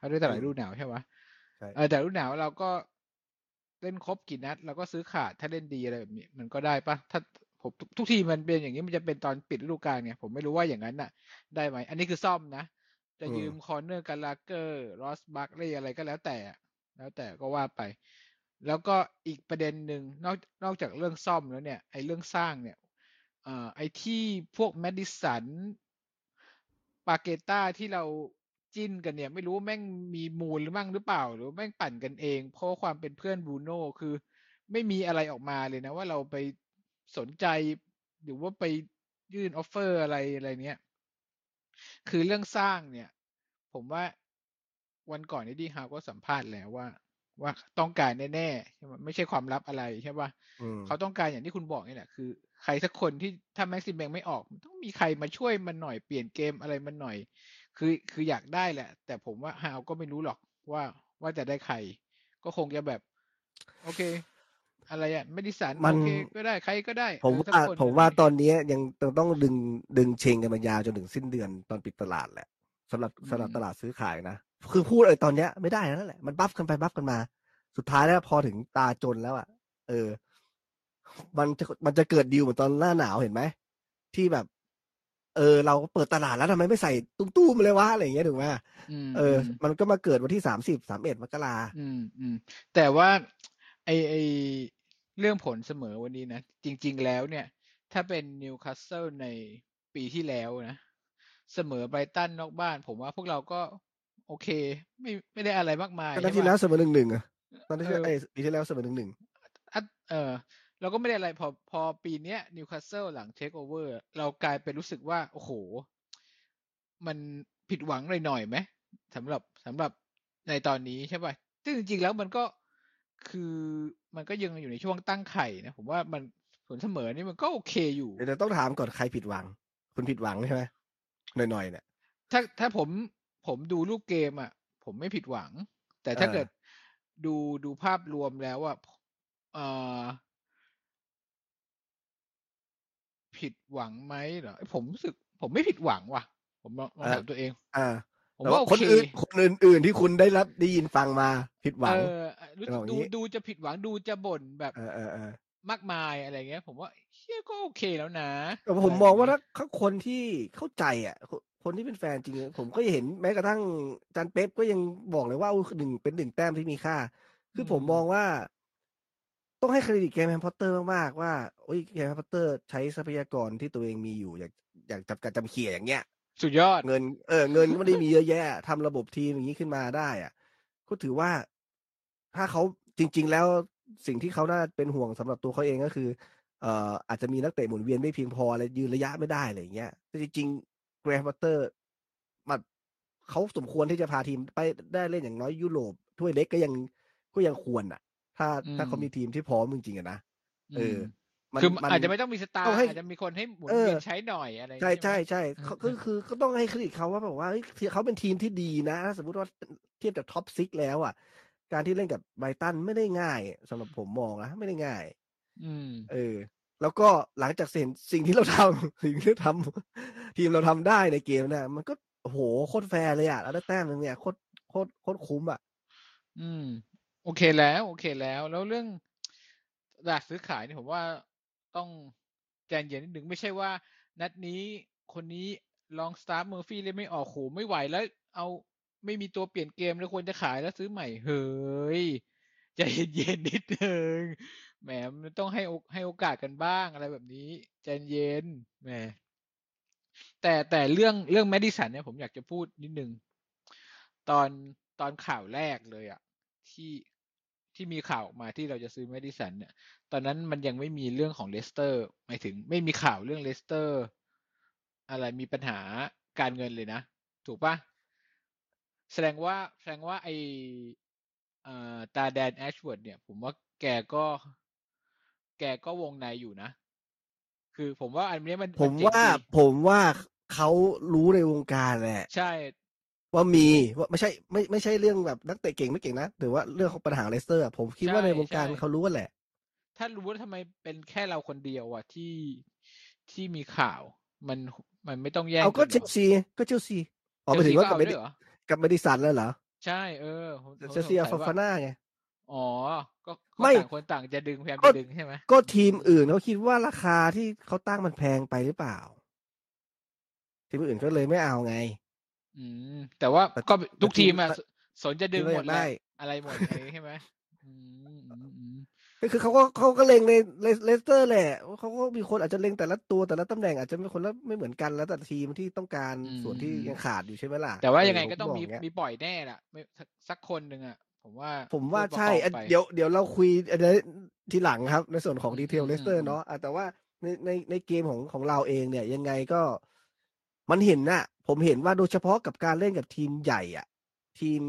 ถ้าด้วยตลาดอืมฤดูหนาวใช่ไหมใช่เออแต่ฤดูหนาวเราก็เล่นครบกี่นัดเราก็ซื้อขาดถ้าเล่นดีอะไรแบบนี้มันก็ได้ปะถ้าผมทุกทุกทีมันเป็นอย่างนี้มันจะเป็นตอนปิดฤดูกาลไงผมไม่รู้ว่าอย่างนั้นน่ะ ได้ไหมอันนี้คือซ่อมนะ จะอืมยืมคอนเนอร์กาลาเกอร์รอสบาร์คลีย์อะไรก็แล้วแต่อะแล้วแต่ก็ว่าไป แล้วก็อีกประเด็นหนึ่งนอกนอกจากเรื่องซ่อมแล้วเนี่ยไอ้เรื่องสร้างเนี่ยเอ่อไอ้ที่พวกแมดิสันปาเกต้าที่เรา จิ้นกันเนี่ย ไม่รู้ว่าแม่งมีมูลหรือมั่งหรือเปล่า หรือว่าแม่งปั่นกันเอง เพราะความเป็นเพื่อนบรูโน่คือ ไม่มีอะไรออกมาเลยนะ ว่าเราไปสนใจหรือว่าไปยื่น offer อะไรอะไรเนี้ยคือเรื่องสร้างเนี่ย ผมว่าวันก่อนนี่เอ็ดดี้ฮาวก็สัมภาษณ์แล้วว่า ว่าต้องการแน่ๆใช่ไหมไม่ใช่ความลับอะไรใช่ป่ะอืมเขาต้องการอย่างที่คุณบอกนี่แหละคือใครสักคนที่ถ้าแม็กซิแมงไม่ออกมันต้องมีใครมาช่วยมันหน่อยเปลี่ยนเกมอะไรมันหน่อย คือคืออยากได้แหละ แต่ผมว่าฮาวก็ไม่รู้หรอกว่าว่าจะได้ใคร ก็คงจะแบบ โอเค อะไรอะไม่ดิสันมันโอเคก็ได้ใครก็ได้ ผมเออสักว่าคนผมว่าอะไรตอนนี้ยังต้องต้องดึงดึงเชงกันมายาวจนถึงสิ้นเดือนตอนปิดตลาดแหละสำหรับอืมสำหรับตลาดซื้อขายนะคือพูดอะไรตอนเนี้ยไม่ได้นั่นแหละมันบัฟกันไปบัฟกันมา สุดท้ายแล้วพอถึงตาจนแล้วอะ เออ มันจะมันจะเกิดดีลเหมือนตอนหน้าหนาวเห็นไหมที่แบบ เออเราเปิดตลาดแล้วทำไมไม่ใส่ตุ้มๆมาเลยวะอะไรอย่างเงี้ยถูกไหมอืมเออมมันก็มาเกิดวันที่สามสิบสามเอ็ดมกราอืมอืมแต่ว่าไอไอเรื่องผลเสมอวันนี้นะ จริง ๆ แล้วเนี่ย ถ้าเป็นนิวคาสเซิลในปีที่แล้วนะ เสมอไบรตันนอกบ้าน ผมว่าพวกเราก็โอเค ไม่ไม่ได้อะไรมากมายก็นัดใช่ที่ปะแล้วเสมอหนึ่งหนึ่งอะตอนที่เออไอ้ยปีที่แล้วเสมอหนึ่งหนึ่งอัดเออ เราก็ไม่ได้อะไรพอพอปีเนี้ยนิวคาสเซิลหลังเทคโอเวอร์เรากลายเป็นรู้สึกว่า โอ้โห มันผิดหวังหน่อยๆไหมสำหรับสำหรับในตอนนี้ใช่ป่ะซึ่งจริงๆแล้วมันก็คือมันก็ยังอยู่ในช่วงตั้งไข่นะ ผมว่ามันผลเสมอนี่มันก็โอเคอยู่เดี๋ยวจะต้องถามก่อนใครผิดหวัง คุณผิดหวังใช่ไหมหน่อยๆเนี่ยถ้าถ้าผมผมดูรูปเกมอะ ผมไม่ผิดหวัง แต่ถ้าเออเกิดดูดูภาพรวมแล้วอะเอ่อ ผิดหวังไหมเหรอผมรู้สึก ผมไม่ผิดหวังว่ะ ผมลองลองอ่าถามตัวเอง อ่าผมแต่ว่าว่าโอคนเคอื่นคนอื่นๆที่คุณได้รับได้ยินฟังมาผิดหวัเองอรู้เป็นสึแบกบดูนี้ดูจะผิดหวังดูจะบ่นแบบเออเออเออมากมายอะไรเงี้ย ผมว่าเชี่ยก็โอเคแล้วนะแต่ผมมองว่าถ้าเขาคนที่เข้าใจอะ คนคนที่เป็นแฟนจริงๆผมก็เห็นแม้กระทั่งจันเป๊ปก็ยังบอกเลยว่าหนึ่งเป็นหนึ่งแต้มที่มีค่า คือผมมองว่า ต้องให้เครดิตแกมแฮมพอตเตอร์มากๆว่าโอ้ยแกมแฮมพอตเตอร์ใช้ทรัพยากรที่ตัวเองมีอยู่ อย่างอย่างจำกัดจำเขี่ยอย่างเงี้ย สุดยอดเงินเออเงินก็ไม่ได้มีเยอะแยะทำระบบทีมอย่างนี้ขึ้นมาได้อะก็ถือว่าถ้าเขาจริง ๆ แล้วสิ่งที่เขาน่าเป็นห่วงสำหรับตัวเขาเองก็คือเอ่ออาจจะมีนักเตะหมุนเวียนไม่เพียงพออะไรยืนระยะไม่ได้อะไรอย่างเงี้ยแต่จริงๆแกรมพอตเตอร์มันเขาสมควรที่จะพาทีมไปได้เล่นอย่างน้อยยุโรปถ้วยเล็กก็ยังก็ยังควรอะ ถ้าอืมถ้าเขามีทีมที่พร้อมจริงๆอะนะเออมคืออาจจะไม่ต้องมีสตาร์ต้องให้อาจจะมีคนให้หมุนเออเวียนใช้หน่อยอะไรใช่ไหมใช่ใช่อืมเขาอืก็มคือก็ต้องให้เครดิตเขาว่าแบบว่าเฮ้ยเขาเป็นทีมที่ดีนะ สมมุติว่าเทียบกับ top six แล้วอะ การที่เล่นกับไบรตันไม่ได้ง่ายสำหรับผมมองนะไม่ได้ง่าย อืม เออ แล้วก็หลังจากเสร็จสิ่งที่เราทำสิ่งที่ทำทีมเราทำได้ในเกมเนี่ยมันก็โอ้โหโคตรแฟร์เลยอะแล้วได้แต้มนึงเนี่ยโคตรโคตรโคตรคุ้มอะ อืมโอ เคแล้ว โอเคแล้ว แล้วเรื่องตลาดซื้อขายเนี่ยผมว่าต้องใจเย็นนิดหนึ่งไม่ใช่ว่า นัดนี้คนนี้ลองสตาร์เมอร์ฟี่เล่นไม่ออกโหไม่ไหวแล้ว เอาไม่มีตัวเปลี่ยนเกมแล้วควรจะขายแล้วซื้อใหม่เฮ้ยใจเย็นๆนิดนึงแหมมันต้องให้ให้โอกาสกันบ้างอะไรแบบนี้ใจเย็นแหมแต่แต่เรื่องเรื่องแมดิสันเนี่ยผมอยากจะพูดนิดนึง ตอนตอนข่าวแรกเลยอะที่ ที่มีข่าวออกมาที่เราจะซื้อแมดิสันเนี่ย ตอนนั้นมันยังไม่มีเรื่องของเลสเตอร์หมายถึงไม่มีข่าวเรื่องเลสเตอร์ อะไรมีปัญหาการเงินเลยนะ ถูกปะแสดงว่าแสดงว่าไอเอ่อตาแดนแอชเวิร์ดเนี่ย ผมว่าแกก็ แกก็วงในอยู่นะ คือผมว่าอันนี้มันผมนเจ๋งว่าดีผมว่าเขารู้ในวงการแหละ ใช่ ว่ามีว่าไม่ใช่ไม่ไม่ใช่เรื่องแบบนักเตะเก่งไม่เก่งนะหรือว่าเรื่องของปัญหาเลสเตอร์อะผมคิดว่าใช่ในวงการใช่เขารู้กันแหละ ถ้ารู้ว่าทำไมเป็นแค่เราคนเดียวอะที่ที่มีข่าว มันมันไม่ต้องแย่งเอาก็นเชหรลซีก็เชลซีอ๋อไปถึงว่ากับเชเมลซีดิก็เอาด้วยเหรอกับเมดิสันแล้วเหรอ ใช่ เออผมเชลซีเอาสฟางสัยฟาว่าน่าไงอ๋อ ก็ก็ไม่ต่างคนต่างจะดึงพยายามก็จะดึงใช่ไหมก็ทีมอื่นเขาคิดว่าราคาที่เขาตั้งมันแพงไปหรือเปล่า ทีมอื่นก็เลยไม่เอาไง อืม แต่ว่าแต่ก็ทุกแต่ทีทีมมอะสสนจะดึงทีมหมเราดอยากแหได้ละอะไรหมดเลยใช่ไหมอืมอืมอืมก็คือเขาก็เขาก็เล็งในเลสเตอร์แหละเขาก็มีคนอาจจะเล็งแต่ละตัวแต่ละตำแหน่งอาจจะไม่คนละไม่เหมือนกันแล้วแต่ทีมที่ต้องการส่วนที่ยังขาดอยู่ใช่ไหมล่ะ แต่ว่าเยังไงก็ต้องผบมีย่าเยมีปล่อยแน่ล่ะไม่สักสักคนหนึ่งอะผมว่า ผมว่าเพื่อประใช่กอบอะไปเดี๋ยวเดี๋ยวเราคุยอันนี้ทีหลังครับ ในส่วนของอืมดีเทลอืมเลสเตอร์อืมเนาะอะแต่ว่าในในในเกมของของเราเองเนี่ยยังไงก็มันเห็นน่ะ ผมเห็นว่าโดยเฉพาะกับการเล่นกับทีมใหญ่อะ ทีม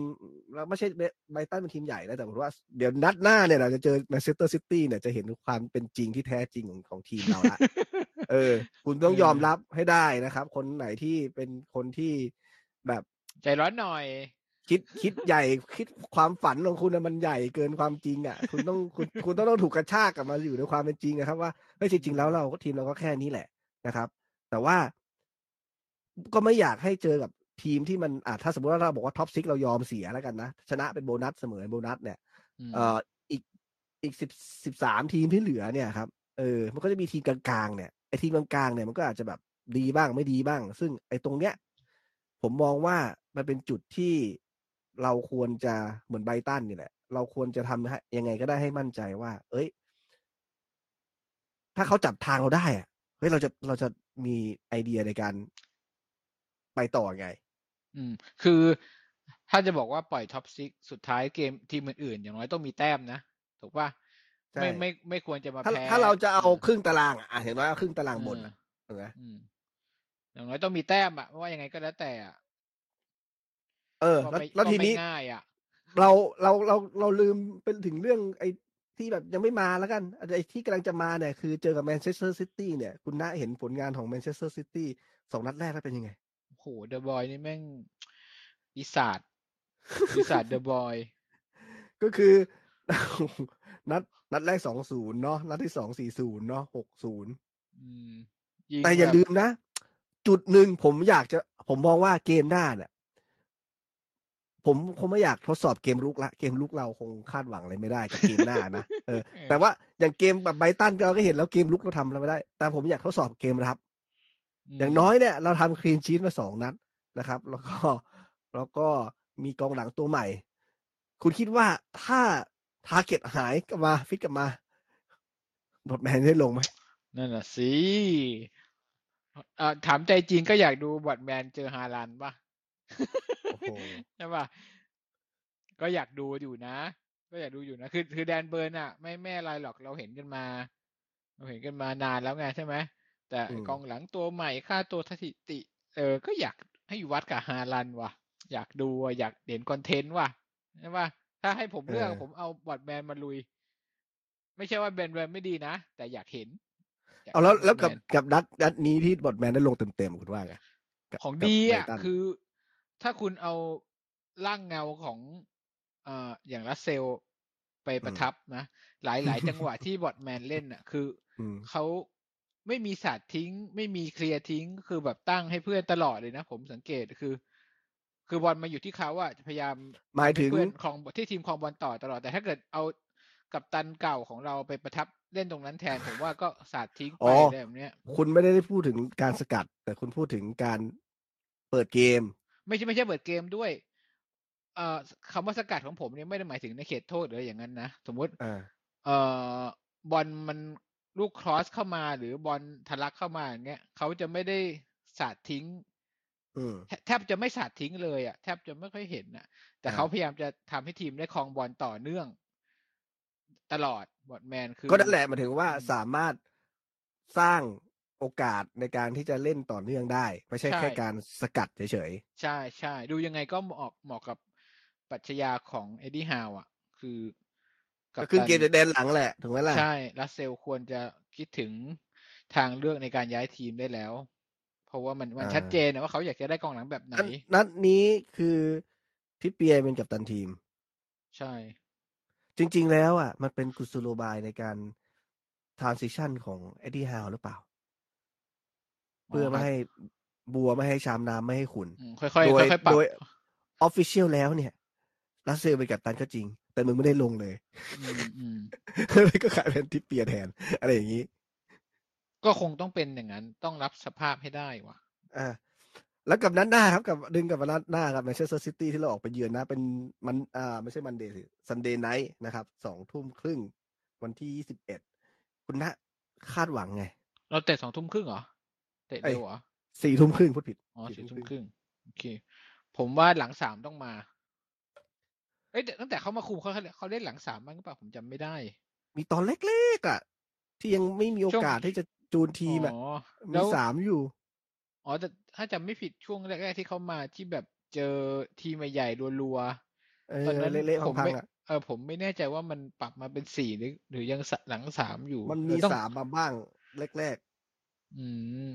เราไม่ใช่ไบรตันเป็นทีมใหญ่นะแต่ผมว่าเดี๋ยวนัดหน้าเนี่ยเราจะเจอแมนเชสเตอร์ซิตี้เนี่ยจะเห็นความเป็นจริงที่แท้จริงของของทีมเราละเออ คุณต้องยอมรับให้ได้นะครับ คนไหนที่เป็นคนที่แบบใจร้อนหน่อย คิดคิดใหญ่คิดความฝันของคุณน่ะมันใหญ่เกินความจริงอะ คุณต้องคุณคุณต้องต้องถูกกระชากกลับมาอยู่ในความเป็นจริงนะครับ ว่าเฮ้ยจริงๆแล้วเราก็ทีมเราก็แค่นี้แหละนะครับ แต่ว่า ก็ไม่อยากให้เจอกับทีมที่มันอะถ้าสมมติว่าเราบอกว่าท็อปซิกเรายอมเสียแล้วกันนะ ชนะเป็นโบนัสเสมอเป็นโบนัสเนี่ยอืมเอ่ออีกอีกสิบสิบสามทีมที่เหลือเนี่ยครับเออมันก็จะมีทีมกลางๆเนี่ยไอ้ทีมกลางๆเนี่ยมันก็อาจจะแบบดีบ้างไม่ดีบ้าง ซึ่งไอ้ตรงเนี้ย ผมมองว่ามันเป็นจุดที่เราควรจะเหมือนไบรตันนี่แหละ เราควรจะทำให้ยังไงก็ได้ให้มั่นใจว่า เอ้ย ถ้าเขาจับทางเราได้อะเฮ้ยเราจะเราจะมีไอเดียในการ ไปต่อไง อืม คือถ้าจะบอกว่าปล่อย top six สุดท้ายเกมทีมอื่นๆอย่างน้อยต้องมีแต้มนะ ถูกป่ะใช่ไม่ไม่ไม่ควรจะมาถ้าแพ้ถ้าเราจะเอาออครึ่งตารางอะอะเห็นไหมเอาครึ่งตารางบนเอออะเห็นไหมอืมอย่างน้อยต้องมีแต้มอะไม่ว่ายังไงก็แล้วแต่อะเออก็แล้วไม่แล้วก็ทีไม่นี้ง่ายอะเราเราเราเราลืมเป็นถึงเรื่องไอ้ที่แบบยังไม่มาแล้วกันไอ้ที่กำลังจะมาเนี่ยคือเจอกับแมนเชสเตอร์ซิตี้เนี่ย คุณน้าเห็นผลงานของแมนเชสเตอร์ซิตี้สองนัดแรกแล้วเป็นยังไงโอ้ โหเดอะบอยนี่แม่งปีศาจปีศาจเดอะบอยก็คือนัดนัดแรกสองศูนย์เนาะนัดที่สองสี่ศูนย์เนาะหกศูนย์อืมยิงแต่อย่าแบบลืมนะ จุดหนึ่งผมอยากจะ ผมมองว่าเกมหน้าเนี่ยผมคงไม่อยากทดสอบเกมลุกละ เกมลุกเราคงคาดหวังอะไรไม่ได้กับเกมหน้านะเออเออแต่ว่าอย่างเกมแบบไบรตันเราก็เห็นแล้วเกมลุกเราทำอะไรไม่ได้ แต่ผมอยากทดสอบเกมรับม อย่างน้อยเนี่ยเราทำคลีนชีตมาสองนัดนะครับ แล้วก็แล้วก็มีกองหลังตัวใหม่ คุณคิดว่าถ้าทาร์เก็ตหายกลับมาฟิตกลับมาบอตแมนได้ลงไหมนั่นน่ะสิอ่าถามใจจริงก็อยากดูบอตแมนเจอฮาลันด์ป่ะโอ้โหใช่ป่ะก็อยากดูอยู่นะ ก็อยากดูอยู่นะ คือคือแดนเบิร์นอะ ไม่ไม่อะไรหรอกเราเห็นกันมา เราเห็นกันมานานแล้วไงใช่ไหม แต่อืมกองหลังตัวใหม่ค่าตัวสถิติ เออ ก็อยากให้วัดกับฮาลันด์ว่ะ อยากดูอะอยากเห็นคอนเทนต์ว่ะใช่ป่ะถ้าให้ผมเลือกผมเอาบอดแมนมาลุย ไม่ใช่ว่าแบนแมนไม่ดีนะ แต่อยากเห็นยกเอาแล้วห็นแล้วกับ Botman กับนัดนัดนี้ที่บอดแมนได้ลงเต็มๆคุณว่าไงกับของกับดีไบรอะตันคือ ถ้าคุณเอาร่างเงาของเอ่ออย่างรัสเซลไปประทับนะ หลายหลายจังหวะที่บอดแมนเล่นอะ คืออืมเขา ไม่มีศาสตร์ทิ้ง ไม่มีเคลียร์ทิ้ง คือแบบตั้งให้เพื่อนตลอดเลยนะผมสังเกตคือ คือบอลมาอยู่ที่เขาอะจะพยายามหมายถึงเพื่อนของที่ทีมครองบอลต่อตลอดแต่ถ้าเกิดเอากับตันเก่าของเราไปประทับเล่นตรงนั้นแทนผมว่าก็ศาสตร์ทิ้งอ๋ไปออะไรแบบเนี้ย คุณไม่ได้พูดถึงการสกัด แต่คุณพูดถึงการเปิดเกม ไม่ใช่ไม่ใช่เปิดเกมด้วย เอ่อคำว่าสกัดของผมเนี่ยไม่ได้หมายถึงในเขตโทษหรืออะไรอย่างนั้นนะสมมุติอ่าเอ่อบอลมัน ลูกครอสเข้ามาหรือบอลทะลักเข้ามาอย่างเงี้ยเขาจะไม่ได้สาดทิ้งอืมแทแทบจะไม่สาดทิ้งเลยอะแทบจะไม่ค่อยเห็นอะ แต่อ่าเขาพยายามจะทำให้ทีมได้ครองบอลต่อเนื่อง ตลอดบอดแมนคือ ก็นั่นแหละหมายถึงว่าอืมสามารถสร้างโอกาสในการที่จะเล่นต่อเนื่องได้ ไม่ใช่ใช่แค่การสกัดเฉยใช่ใช่ดูยังไงก็เหมาะเหมาะกับปรัชญาของเอ็ดดี้ฮาวอะ คือๆ กัก็ขึ้นเกมจากแดนหลังแหละถูกไหมล่ะ ใช่รัสเซลควรจะคิดถึงทางเลือกในการย้ายทีมได้แล้ว เพราะว่ามันมันอ่าชัดเจนนะว่าเขาอยากจะได้กองหลังแบบไหน นัดนัดนี้คือทิปเปียร์เป็นกัปตันทีม ใช่ จริง ๆ แล้วอะ มันเป็นกุศโลบายในการ transition ของเอ็ดดี้ฮาวหรือเปล่า เพื่อไม่ให้บัวไม่ให้ชามน้ำไม่ให้ขุนอืมค่อยๆโดยค่อยๆปรับโดย official แล้วเนี่ยรัสเซลเป็นกัปตันก็จริง แต่มึงไม่ได้ลงเลยอืมอืมเลยก็กลายเป็นทิปเปียร์แทน อะไรอย่างนี้ ก็คงต้องเป็นอย่างนั้น ต้องรับสภาพให้ได้ว่ะอ่าแล้วกับนัดหน้าครับกับดึงกับนัดหน้าครับแมนเชสเตอร์ซิตี้ที่เราออกไปเยือนนะ เป็นมันอ่าไม่ใช่ Monday สิ Sunday night นะครับสองทุ่มครึ่ง วันที่ยี่สิบเอ็ดคุณนะคาดหวังไง เราเตะสองทุ่มครึ่งเหรอ เตะเอ้ยเร็วเหรอสี่ทุ่มครึ่งพูดผิดอ๋อสี่สี่ทุ่ทุ่มมคครึ่รึ่งงโอเค ผมว่าหลังสามต้องมา เอ้ยแต่ตั้งแต่เขามาคุมเขาเขาเล่นหลังสามบ้างหรือเปล่าผมจำไม่ได้ มีตอนเล็กๆอะ ที่ยังไม่มีโอกาสที่จะจูนทีมอะอ๋อมีแล้วสามอยู่ อ๋อแต่ถ้าจำไม่ผิดช่วงแรกๆที่เขามาที่แบบเจอทีมใหญ่ๆรัวเอๆอตอนนั้นเละๆผมพังไม่ๆอะเออผมไม่แน่ใจว่ามันปรับมาเป็นสี่หรือหรือยังสหลังสามอยู่ มันมีเออต้องสามมาบ้างแรกอืม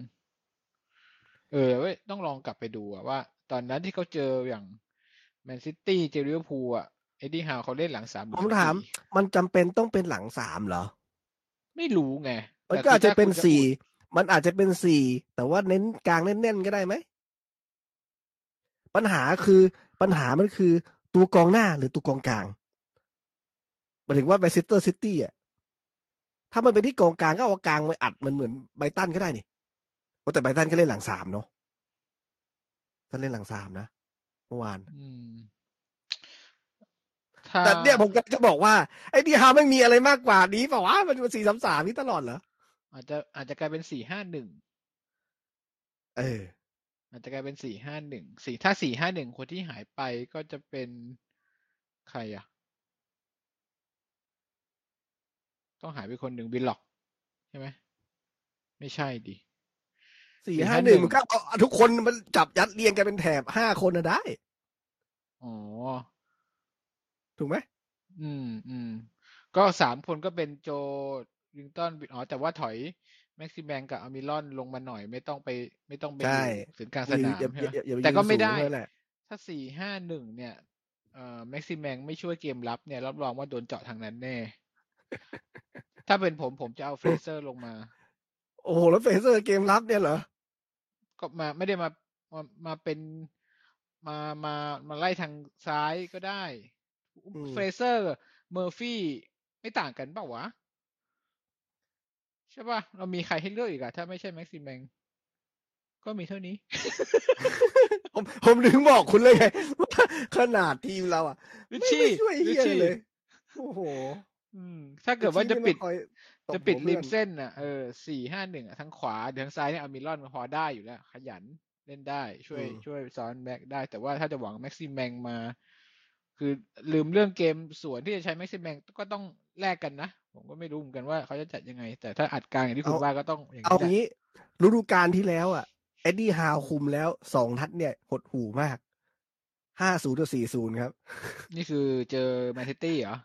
เออเว้ยต้องลองกลับไปดูอะว่า ตอนนั้นที่เขาเจออย่าง แมนซิตี้เจอลิเวอร์พูลอะเอ็ดดี้ฮาวเขาเล่นหลังสามหๆรือผมถามสี่มันจำเป็นต้องเป็นหลังสามเหรอ ไม่รู้ไง มันแต่ก็อาจจะคืเป็นถ้คุณสี่อุดมันอาจจะเป็นสี่แต่ว่าเน้นกลางแน่นๆก็ได้ไหม ปัญหาคือปัญหามันคือตัวกองหน้าหรือตัวกองกลางหมายถึงว่าแมนเชสเตอร์ซิตี้อะถ้ามันเป็นที่กองกลางก็เอากลางไปอัดมันเหมือนไบรตันก็ได้นี่โอ้แต่ไบรตันก็เล่นหลังสามเนาะท่านเล่นหลังสามนะ เมื่อวานอืมถ้าแต่เนี่ยผมก็จะบอกว่า ไอ้ดีฮาไม่มีอะไรมากกว่านี้เปล่าวะมันสี่สามสามนี่ตลอดเหรออาจจะอาจจะกลายเป็นสี่ห้าหนึ่งเออ อาจจะกลายเป็นสี่ห้าหนึ่งสี่ถ้าสี่ห้าหนึ่งคนที่หายไปก็จะเป็นใครอะ ต้องหายไปคนหนึ่งวิลล็อกใช่ไหมไม่ใช่ดิ สี่ห้าหนึ่งมันก็เอาทุกคนมันจับยัดเรียงกันเป็นแถบห้าคนนะได้ อ๋อ ถูกไหม อืมอืม ก็สามคนก็เป็นโจลิงตันอ๋อ แต่ว่าถอยแม็กซิแมนกับอามิลอนลงมาหน่อยไม่ต้องไป ไม่ต้องไปอใช่ถึงกลางสนามอย่าใช่ไหมอย่าอย่าแต่ก็ไม่ยืนสูงได้ด้วยแหละถ้าสี่ห้าหนึ่งเนี่ยเอ่อแม็กซิแมงไม่ช่วยเกมรับเนี่ยรับรองว่าโดนเจาะทางนั้นแน่ ถ้าเป็นผมผมจะเอาเฟรเซอร์ลงมา โอ้โห แล้วเฟรเซอร์เกมรับเนี่ยเหรอ ก็มาไม่ได้มามามาเป็นมามามาไล่ทางซ้ายก็ได้อืมเฟรเซอร์ เมอร์ฟี่ไม่ต่างกันเปล่าวะ ใช่ป่ะ เรามีใครให้เลือกอีกอะถ้าไม่ใช่แม็กซิแมงก็มีเท่านี้ ผมผมถึงบอกคุณเลยไงว่าขนาดทีมเราอะลิไม่ชี่ไม่ช่วยลิเฮียชี่เลย โอ้โหอืมถ้าเกิดว่าจะปิด ลิชี่นี่มันคอยตบจะปิดหัวริเพื่มอนเส้นอะเออสี่ห้าหนึ่งอะทั้งขวาหรือทั้งซ้ายเนี่ยเอามิลอนพอได้อยู่แล้ว ขยันเล่นได้ช่วยอืมช่วยซ้อนแบ็กได้ แต่ว่าถ้าจะหวังแม็กซิแมงมา คือลืมเรื่องเกมส่วนที่จะใช้แม็กซิแมงก็ต้องแลกกันนะ ผมก็ไม่รู้เหมือนกันว่าเขาจะจัดยังไง แต่ถ้าอัดกลางอย่างที่คุณว่าก็ต้องอย่างเอานี้แหละงี้ฤดูกาลที่แล้วอะเอ็ดดี้ฮาวคุมแล้วสองนัดเนี่ยหดหู่มากห้าศูนย์ต่อสี่ศูนย์ครับ นี่คือเจอแมนซิตี้เหรอ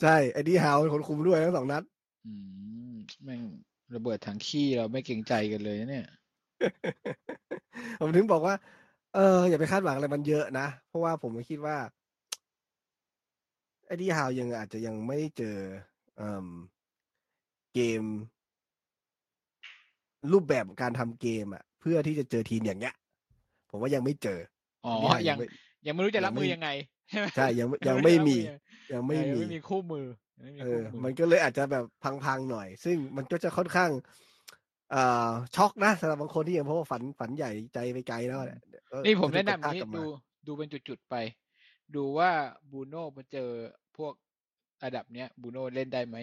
ใช่เอ็ดดี้ฮาวเป็นคนคุมด้วยทั้งสองนัด อืมแม่งระเบิดถังขี้เราไม่เกรงใจกันเลยนะเนี่ย ผมถึงบอกว่า เอออย่าไปคาดหวังอะไรมันเยอะนะ เพราะว่าผมก็คิดว่าเอ็ดดี้ฮาวยังอาจจะยังไม่เจอเอิ่มเกม รูปแบบการทำเกมอะ เพื่อที่จะเจอทีมอย่างเงี้ย ผมว่ายังไม่เจอ อ๋อเดดี้ฮาวยังไม่ยังไม่รู้จะรับมือยังไม่ยังไงใช่ไหมใช่ยังไม่ยัยังงไม่ไม่ได้มีรับมือยังไม่เออมีไม่มีคู่มือยังไม่มี เอคู่อมือมันก็เลยอาจจะแบบพังๆหน่อย ซึ่งมันก็จะค่อนข้างเอ่อช็อกนะสำหรับบางคนที่ยังเพราะว่าฝันฝันใหญ่ใจไปไกลแล้วเนี่ยก็นี่ผมก็แนะจะนำกล้านี้กลับมาดูดูเป็นจุดๆไป ดูว่าบูโน่มาเจอพวกระดับเนี้ยบูโน่เล่นได้ไหม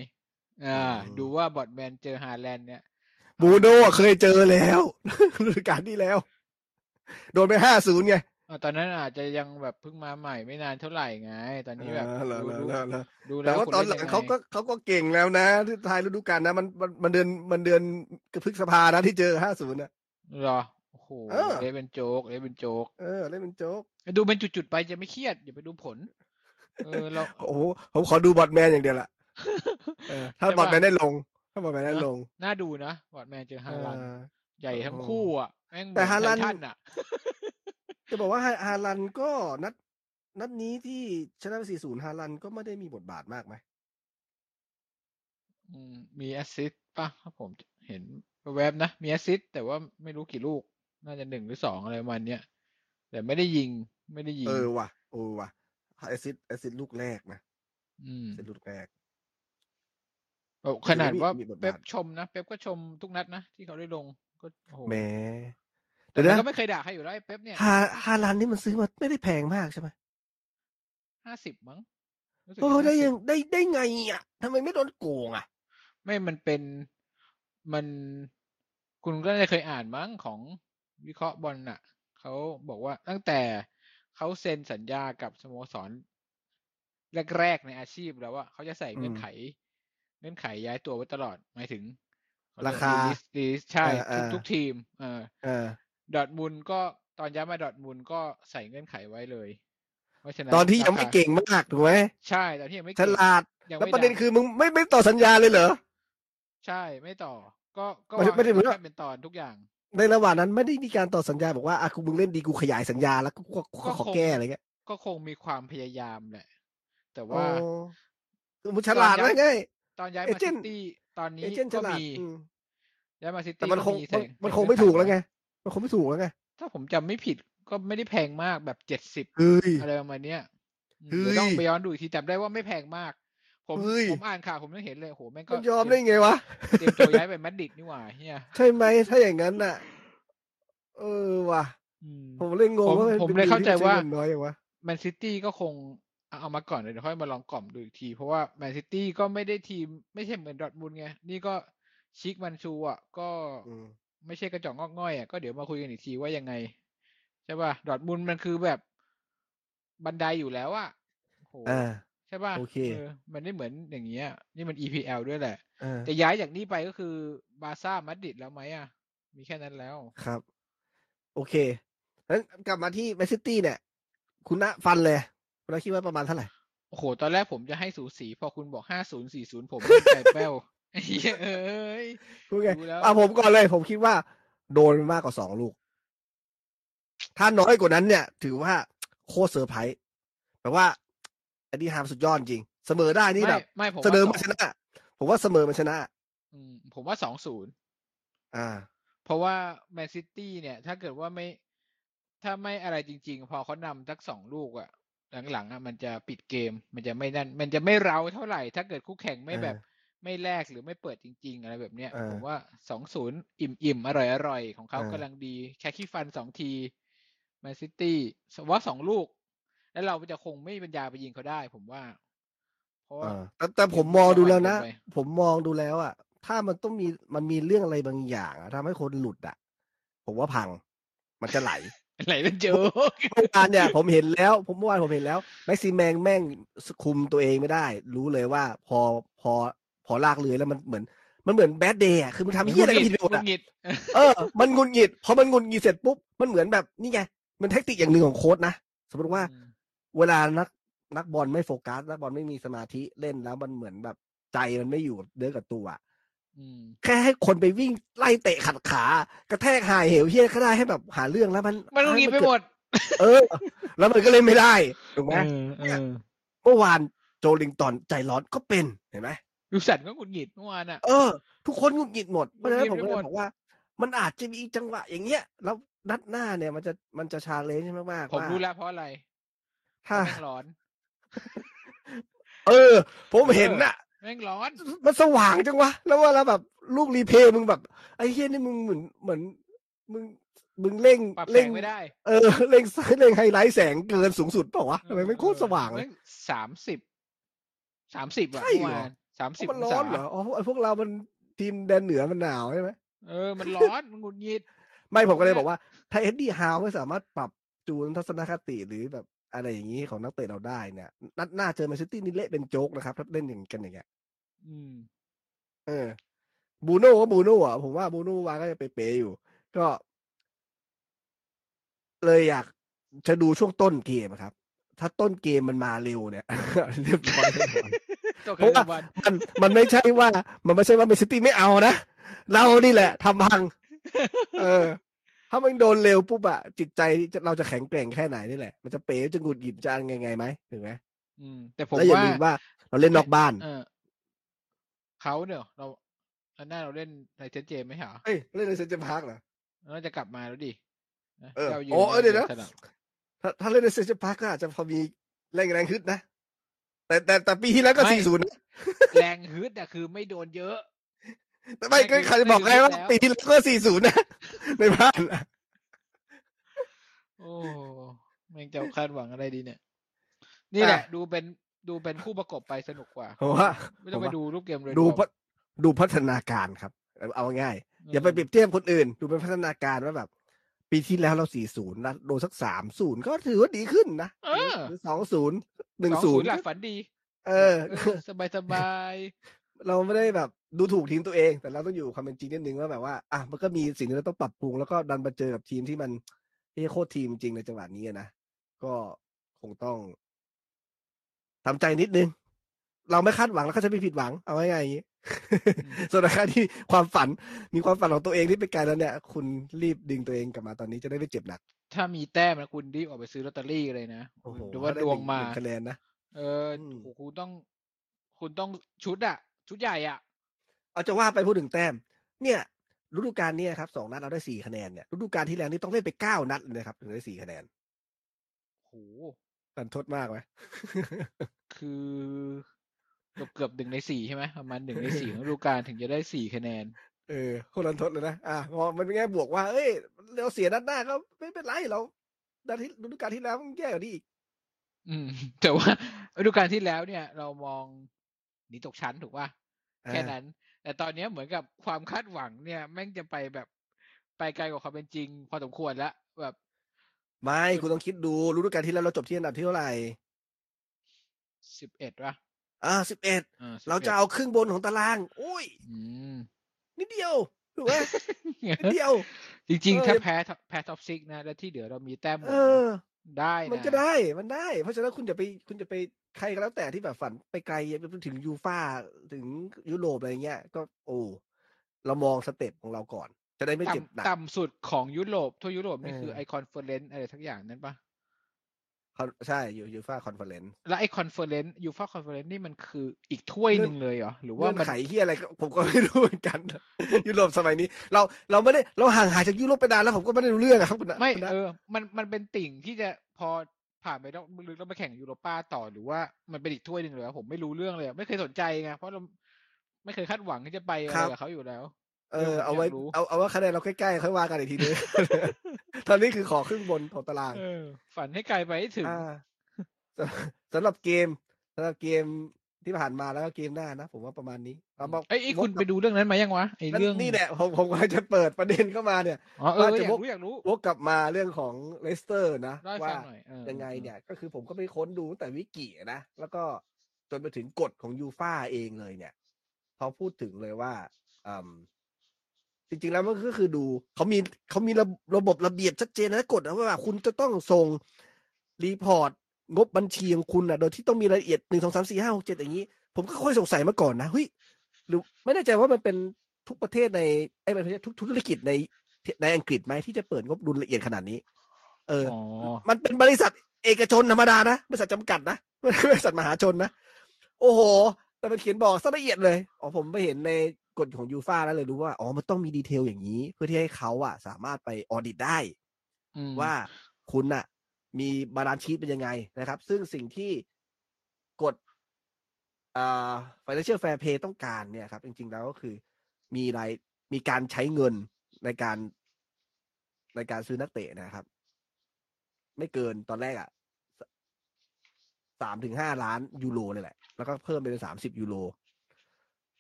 อ่า ดูว่าบอดแมนเจอฮาแลนด์เนี่ยบูโน่เคยเจอแล้วฤดูกาลที่แล้ว โดนไปห้าศูนย์ไง อ่าตอนนั้นอาจจะยังแบบเพิ่งมาใหม่ไม่นานเท่าไหร่ไง ตอนนี้แบบอ่าเหรอดูเหรอดูเหรอเหรอดูแต่แล้วว่าคุณตอนหเล่ลันงยังไงเขาก็เขาก็เก่งแล้วนะที่ท้ายฤดูกาลนะมันมันมันเดือนมันเดือนพฤษภานะที่เจอห้าศูนย์นะ เหรอโอ้โหเออ เล่นเป็นโจ๊กเล่นเป็นโจ๊กเออเล่นเป็นโจ๊ก ดูเป็นจุดๆไปจะไม่เครียดอย่าไปดูผล เออเรา โอ้โหผมขอดูบอดแมนอย่างเดียวละเออถ้าใช่บอดปะแมนได้ลง ถ้าบอดแมนได้ลงน่าดูนะบอดแมนเจอฮาลันเออ ใหญ่ทั้งโอ้โหคู่อะแม่งเหมืแต่อนฮาลัน ไททันอะ จะบอกว่าฮาฮาลันก็นัด นัดนี้ที่ชนะไป4-0ฮาลันก็ไม่ได้มีบทบาทมากไหมอืมมีแอสซิสต์ป่ะถ้าผมเห็นแวบๆนะ มีแอสซิสต์แต่ว่าไม่รู้กี่ลูก น่าจะหนึ่งหรือสองอะไรประมาณเนี้ยแต่ไม่ได้ยิงไม่ได้ยิง เออว่ะโอ้ว่ะแอซิดแอซิดลูกแรกนะอืมแอซิดลูกแรกแบบขนาดว่ามีบทบาทเป๊ปชมนะเป๊ปก็ชมทุกนัดนะที่เขาได้ลงก็โอ้โหแหม แต่เดี๋ยวมันนะก็ไม่เคยด่าใครอยู่แล้วไอ้เป๊ปเนี่ยฮาฮาลันนี่มันซื้อมาไม่ได้แพงมากใช่ไหมห้าสิบมั้งรู้สึกโอ้จะได้ยัง50ได้ได้ไงอะทำไมไม่โดนโกงอะ ไม่มันเป็นมันคุณก็ได้เคยอ่านมั้งของวิเคราะห์บอลน่ะเขาบอกว่าตั้งแต่เขาเซ็นสัญญากับสโมสรแรกๆในอาชีพแล้วว่าเขาจะใส่เงื่อนไข เงื่อนไขย้ายตัวไว้ตลอดหมายถึงเขเยกราคา release- release ใช่เออทุกเออทุกทีม เออเออ ดอร์ทมุนด์ก็ตอนย้ายมาดอร์ทมุนด์ก็ใส่เงื่อนไขไว้เลยเพราะฉะนั้นตอนที่ยังไม่ราคาเก่งมากถูกไหมใช่ตอนที่ยังไม่ฉเก่งลาดยังแล้วไม่ประเด็นดังคือมึงไม่ไม่ต่อสัญญาเลยเหรอใช่ไม่ต่อ ก็ก็ไม่ได้วางไม่ได้เหมือนแค่ว่าเป็นตอนทุกอย่าง ในระหว่างนั้นไม่ได้มีการต่อสัญญาบอกว่าอะกูมึงเล่นดีกูขยายสัญญาแล้วกูก็ก็ขอแก้อะไรเงี้ยก็คงมีความพยายามแหละ แต่อ๋อว่าคือมึงฉลาดตอนย้ายไงตอนย้ายเอมาเจซินต์ตี้ตอนนี้เอเจนต์ฉก็ลาดมีอืมย้ายมาซิแต่ตี้มันก็คงมีมันใส่มันใส่คงไม่เงื่อนถูกแล้วว้ไง มันคงไม่ถูกแล้วไง ถ้าผมจำไม่ผิดก็ไม่ได้แพงมากแบบเจ็ดสิบเฮ้ย อะไรประมาณเนี้ยอืมเฮ้ย เดี๋ยวต้องไปย้อนดูอีกทีจำได้ว่าไม่แพงมาก ผมเฮ้ย ผมอ่านข่าวผมยังเห็นเลยโหแม่งก็มันยอมได้ไงวะ เตรียมตัวย้ายไปมาดริดนี่หว่าเฮียใช่ไหมถ้าอย่างนั้นน่ะ เออว่ะ อืม ผมเลยงงผมว่าผมป็นเลยเข้าใจดีที่ว่าใช้งินน้อยอย่างวะ แมนซิตี้ก็คงเอาเอามาก่อนเลยเดี๋ยวค่อยมาลองกล่อมดูอีกที เพราะว่าแมนซิตี้ก็ไม่ได้ทีมไม่ใช่เหมือนดอร์ทมุนด์ไง นี่ก็ชิกมันชูอะ ก็อืม ไม่ใช่กระจอกงอกง่อยอะก็เดี๋ยวมาคุยกันอีกทีว่ายังไง ใช่ป่ะดอร์ทมุนด์มันคือแบบบันไดอยู่แล้วอะโหอ่าใช่ป่ะโอเคมันไม่เหมือนอย่างเงี้ย นี่มัน EPL ด้วยแหละอ่าแต่ย้ายจากนี้ไปก็คือบาร์ซ่ามาดริดแล้วไหมอะ มีแค่นั้นแล้วครับ โอเคงั้นกลับมาที่แมนซิตี้เนี่ย คุณณฟันเลย คุณณคิดว่าประมาณเท่าไหร่โอ้โห ตอนแรกผมจะให้สูสี พอคุณบอกห้าศูนย์สี่ศูนย์ผมใจแป้วไอ้ เหี้ยเอ้ยพูดไงดูแล้วอะผมก่อนเลย ผมคิดว่า โดนมากกว่าสองลูก ถ้าน้อยกว่านั้นเนี่ย ถือว่าโคตรเซอร์ไพรส์แปลว่าเอ็ดดี้ฮาวสุดยอดจริง เสมอได้นี่ไม่แบบไม่ผมเสนอว่ามันชนะ ผมว่าเสมอมันชนะอืมผมว่าสองศูนย์อ่า เพราะว่าแมนซิตี้เนี่ย ถ้าเกิดว่าไม่ ถ้าไม่อะไรจริง ๆ พอเขานำสักสองลูกอะหลังๆอะมันจะปิดเกม มันจะไม่นั่น มันจะไม่เร้าเท่าไหร่ ถ้าเกิดคู่แข่งไม่แบบ ไม่แลกหรือไม่เปิดจริง ๆ อะไรแบบเนี้ยเออผมว่าสองศูนย์อิ่มอิ่มๆอร่อยอร่อยๆของเขาเออกำลังดี แค่ขี้ฟันสองทีแมนซิตี้ว่าสองลูก แล้วเราจะคงไม่มีปัญญาไปยิงเขาได้ ผมว่า เพราะว่าอ่าแต่แต่ผมมองดูแล้วนะเกมมันอ่อนเกินไปผมมองดูแล้วอะถ้ามันต้องมีมันมีเรื่องอะไรบางอย่างอะทำให้คนหลุดอะผมว่าพัง มันจะไหลไหลเป็นโจกเมื่อวานเนี่ยผมเห็นแล้ว ผมเมื่อวานผมเห็นแล้วแม็กซิแมงแม่งคุมตัวเองไม่ได้ รู้เลยว่า พอพอ พอลากเรือแล้วมันเหมือน มันเหมือนแบดเดย์อะคือมันทำเหี้ยอะไรก็ผิดไปหมดงุอะดหงิดเออ มันงุนงิดพอมันงุนงิดเสร็จปุ๊บมันเหมือนแบบนี่ไงมันแทคติกอย่างหนึ่งของโค้ดนะสมมติว่าอืมเวลานักนักบอลไม่โฟกัสนักบอลไม่มีสมาธิเล่นแล้วมันเหมือนแบบใจมันไม่อยู่เนื้อกับตัวอะอืมแค่ให้คนไปวิ่งไล่เตะขัดขากระแทกหายเหวเฮี้ยก็ได้ให้แบบหาเรื่องแล้วมันมันงุดหงิดไปหมด เออ แล้วมันก็เล่นไม่ได้ถูกไหมเออเออเมื่อวานโจลิงตันใจร้อนก็เป็นเห็นไหม ดูสันก็หงุดหงิดเมื่อวานอะเออ ทุกคนหงุดหงิดหมดเพราะฉะนั้นหผงุมดหงิดก็ไปหมดเลยบอกว่า มันอาจจะมีจังหวะอย่างเงี้ย แล้วนัดหน้าเนี่ยมันจะมันจะชาเลนจ์มากๆผมว่ารู้แล้วเพราะอะไร ถ้าแม่งร้อน เออ ผมเห็นน่ะแม่งร้อน มันสว่างจังวะ แล้วว่าแล้วแบบลูกรีเพย์มึงแบบ ไอ้เฮียนี่มึงเหมือนเหมือนมึงมึงเร่งปรับแสเร่งงไม่ได้ เออเร่งเร่งไฮไลท์แสงเกินสูงสุดเปล่าวะทำไมไม่โคตรสว่างเลยสามสิบสามสิบอะใช่เมื่อเหรอวาน สามสิบมันร้อนเหรอ อ๋อไอ้พวกเรามันทีมแดนเหนือมันหนาวใช่ไหมเออ มันร้อนมันหงุดหงิด ไม่ผมก็เลยบอกว่า ถ้าเอ็ดดี้ฮาวไม่สามารถปรับจูนทัศนคติหรือแบบอะไรอย่างนี้ของนักเตะเราได้เนี่ย นัดหน้าเจอแมนซิตี้นี่เละเป็นโจ๊กนะครับ ถ้าเล่นอย่างกันอย่างเงี้ย อืม เออ บูโน่ก็บูโน่อะ ผมว่าบูโน่วางก็จะเป๊ะๆอยู่ ก็ เลยอยากจะดูช่วงต้นเกมอะครับ ถ้าต้นเกมมันมาเร็วเนี่ยเรียบร้อยแน่นอนตัว เพราะว่าวันมันมันไม่ใช่ว่า มันไม่ใช่ว่าแมนซิตี้ไม่เอานะ เรานี่แหละทำพัง เออ ถ้ามันโดนเร็วปุ๊บอะจิตใจเราจะแข็งแกร่งแค่ไหนนี่แหละ มันจะเป๋จะหงุดหงิดจะไงไงไหมถึงไหมอืมแต่ผมแล้วอย่าว่าลืมว่า เราเล่นนอกบ้านเออเขาเนี่ยเราอันหน้าเราเล่นในเจนเจมไหมเหรอเอ้ยเล่นในเซนต์พาร์คเหรอเราจะกลับมาแล้วดินะเออจ้ายืนโอ้เออเดี๋ยวนะสลับถ้าถ้าเล่นในเซนต์พาร์คก็อาจจะพอมีแรงแรงขึ้นนะ แต่แต่แต่ปีที่แล้วก็สี่ศูนย์แรงฮึดอะคือไม่โดนเยอะ แต่ไม่ก็ไม่คือใครจะบอกไม่ไงคือว่าแล้ว ปีที่แล้วก็สี่ศูนย์นะ ในบ้านอะโอ้แม่งจะคาดหวังอะไรดีเนี่ย นี่แหละ ดูเป็นดูเป็นคู่ประกบไปสนุกกว่า ผมว่าไม่ต้องผมไปว่าดูรูปเกมเลยดูพัฒดูพัฒนาการครับ เอาง่ายๆอย่าไปเปรียบเทียบคนอื่น ดูเป็นพัฒนาการว่าแบบ ปีที่แล้วเราสี่ศูนย์นะโดนสักสามศูนย์ก็ถือว่าดีขึ้นนะเออ หรือสองศูนย์ หนึ่งสองศูศูนนย์ย์หลักฝันดี เออ สบายสบายเราไม่ได้แบบดูถูกทีมตัวเอง แต่เราต้องอยู่ความเป็นจริงนิดนึงว่าแบบว่าอะมันก็มีสิ่งที่เราต้องปรับปรุงแล้วก็ดันมาเจอกับทีมที่มันไม่ใช่โคตรทีมจริงในจังหวะนี้อะนะก็คงต้องทำใจนิดนึง เราไม่คาดหวังแล้วก็จะไม่ผิดหวัง เอาง่ายๆอย่างนี้ ส่วนใครที่ความฝันมีความฝันของตัวเองที่ไปไกลแล้วเนี่ย คุณรีบดึงตัวเองกลับมาตอนนี้จะได้ไม่เจ็บหนัก ถ้ามีแต้มนะคุณรีบออกไปซื้อลอตเตอรี่เลยนะโอ้โหดูว่าถ้ไดวงมาหนึ่คะแนนนะเอออมโหคุณต้อง คุณต้องชุดอะชุดใหญ่อะเอาจะว่าไปพูดถึงแต้ม เนี่ยฤดูกาลเนี้ครับสองนัดเราได้สี่คะแนนเนี่ยฤดูกาลที่แล้วนี่ต้องเล่นไปเก้านัดเลยนะครับถึงได้สี่คะแนนโหรันทดมากไหมคือ เกือบเกือบหนึ่งในสี่ใช่ไหมประมาณหนึ่งในสี่ของฤดูกาลถึงจะได้สี่คะแนน เออโคนรันทดเลยนะอะพอมันเป็นแง่บวกว่า เอ้ยเราเสียนัดหน้าก็ไม่เป็นไรเรานัดที่ฤดูกาลที่แล้วมันแย่กว่านี้อีกอืม แต่ว่าฤดูกาลที่แล้วเนี่ย เรามองหนีตกชั้นถูกป่ะอ่าแค่นั้น แต่ตอนเนี้ยเหมือนกับความคาดหวังเนี่ย แม่งจะไปแบบไปไกลกว่าความเป็นจริง พอสมควรแล้วแบบ ไม่คุณต้องคิดดูฤดูกาลที่แล้วเราจบที่อันดับที่เท่าไหร่สิบเอ็ดป่ะ อ่าสิบเอ็ดอ่าเราจะ11เอาครึ่งบนของตารางอุ้ยอืมนิดเดียวถูกไหมนิดเดียว จริงเออๆถ้าแพ้แพ้ top six นะ แล้วที่เหลือเรามีแต้มหมดเอนะอได้นะมันก็ได้มันได้ เพราะฉะนั้นคุณจะไปคุณจะไปใครก็แล้วแต่ที่แบบฝันไปไกลไปถึงยูฟ่าถึงยุโรปอะไรเงี้ย ก็โอ้เรามอง step ของเราก่อน จะได้ไม่เจ็บหนักต่ำต่ำสุดของยุโรปทั่วยุโรปนี่เออคือไอคอนเฟอเรนซ์อะไรทักอย่างนั้นปะ Con- ใช่ยูยูฟ่าคอนเฟอเรนซ์แล้วไอ้คอนเฟอเรนซ์ยูฟาคอนเฟอเรนซ์นี่มันคืออีกถ้วยหนึ่งเลยเหรอหรือว่าเงื่อนมันไขที่อะไรก็ผมก็ไม่รู้เหมือนกัน ยุโรปสมัยนี้ เราเราไม่ได้เราห่างหายจากยุโรปไปนานแล้วผมก็ไม่ได้รู้เรื่องอะครับคุณนะไม่คุณนะเออมันมันเป็นติ่งที่จะพอผ่านไปต้องลึกแล้วไปแข่งยูโรป้าต่อหรือว่ามันเป็นอีกถ้วยหนึ่งเลยเหรอผมไม่รู้เรื่องเลยอะไม่เคยสนใจไงเพราะเราไม่เคยคาดหวังที่จะไปอะไรกับเขาอยู่แล้ว เออเอาไว้อยากรู้เอาเอาว่าคะแนนเราใกล้ๆค่อยว่ากันอีกทีนึงตอนนี้คือขอครึ่งบนของตารางเออฝันให้ไกลไปให้ถึงอ่าสำสำหรับเกมสำหรับเกมที่ผ่านมาแล้วก็เกมหน้านะผมว่าประมาณนี้เรามาเอ้ยไอ้วกคุณกลับไปดูเรื่องนั้นมายังวะไอ้นั่นเรื่องนี่แหละผมผมกำลังจะเปิดประเด็นเข้ามาเนี่ยอ๋อเออว่าอจะยากวกรู้อยากรู้วกกลับมาเรื่องของเลสเตอร์นะเล่าให้ว่าฟังหน่อยเออยังไงเนี่ย ก็คือผมก็ไปค้นดูตั้งแต่วิกินะแล้วก็จนไปถึงกฎของยูฟ่าเองเลยเนี่ยเขาพูดถึงเลยว่าอืม จริง ๆ แล้วมันก็คือดูเขามีเขามีระระบบระเบียบชัดเจนนะกฎนะว่าคุณจะต้องส่งรีพอร์ตงบบัญชีของคุณอะ โดยที่ต้องมีรายละเอียดหนึ่งสองสามสี่ห้าหกเจ็ดอย่างนี้ ผมก็ค่อยสงสัยมาก่อนนะเฮ้ยหรือไม่แน่ใจว่ามันเป็นทุกประเทศในไอ้ยไม่ใช่ทุกทุกธุรกิจในในอังกฤษไหมที่จะเปิดงบดุลละเอียดขนาดนี้ เอออ๋อมันเป็นบริษัทเอกชนธรรมดานะบริษัทจำกัดนะไม่ใช่บริษัทมหาชนนะ โอ้โห แต่มันเขียนบอกซะละเอียดเลย อ๋อผมไปเห็นใน กฎของยูฟ่าแล้วเลยรู้ว่า อ๋อ มันต้องมี detail อย่างนี้ เพื่อที่ให้เขาอะสามารถไป audit ได้อืมว่าคุณน่ะมี balance sheet เป็นยังไงนะครับ ซึ่งสิ่งที่กฎอ่า financial fair play ต้องการเนี่ยครับ จริง ๆ แล้วก็คือมีรายมีการใช้เงินในการในการซื้อนักเตะนะครับ ไม่เกินตอนแรกอะสามถึงห้าล้านยูโรเลยแหละ แล้วก็เพิ่มไปเป็นสามสิบยูโร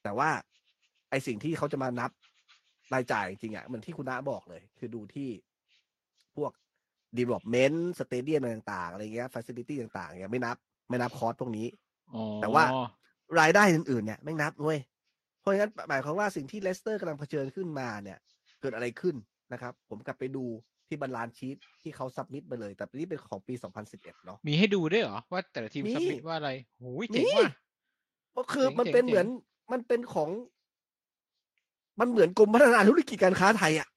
แต่ว่า ไอสิ่งที่เขาจะมานับรายจ่ายจริงๆอะเหมือนที่คุณน้าบอกเลย คือดูที่พวก development stadium อะไรต่างๆ อะไรเงี้ย facility ต่างๆเนี่ยไม่นับ ไม่นับคอสพวกนี้อ๋อแต่ว่ารายได้อื่นๆเนี่ยไม่นับเว้ยเพราะงั้นหมายความว่าสิ่งที่เลสเตอร์กำลังเผชิญขึ้นมาเนี่ย เกิดอะไรขึ้นนะครับ ผมกลับไปดูที่ balance sheet ที่เขา submit ไปเลย แต่นี่เป็นของปี 2011 เนาะมีให้ดูด้วยเหรอ ว่าแต่ละทีมมี submit ว่าอะไรโหยเจ๋งมีว่ะก็คือเจ๋งมันเป็นเจ๋งเหมือนมันเป็นของ มันเหมือนกรมพัฒนาธุรกิจการค้าไทยอะ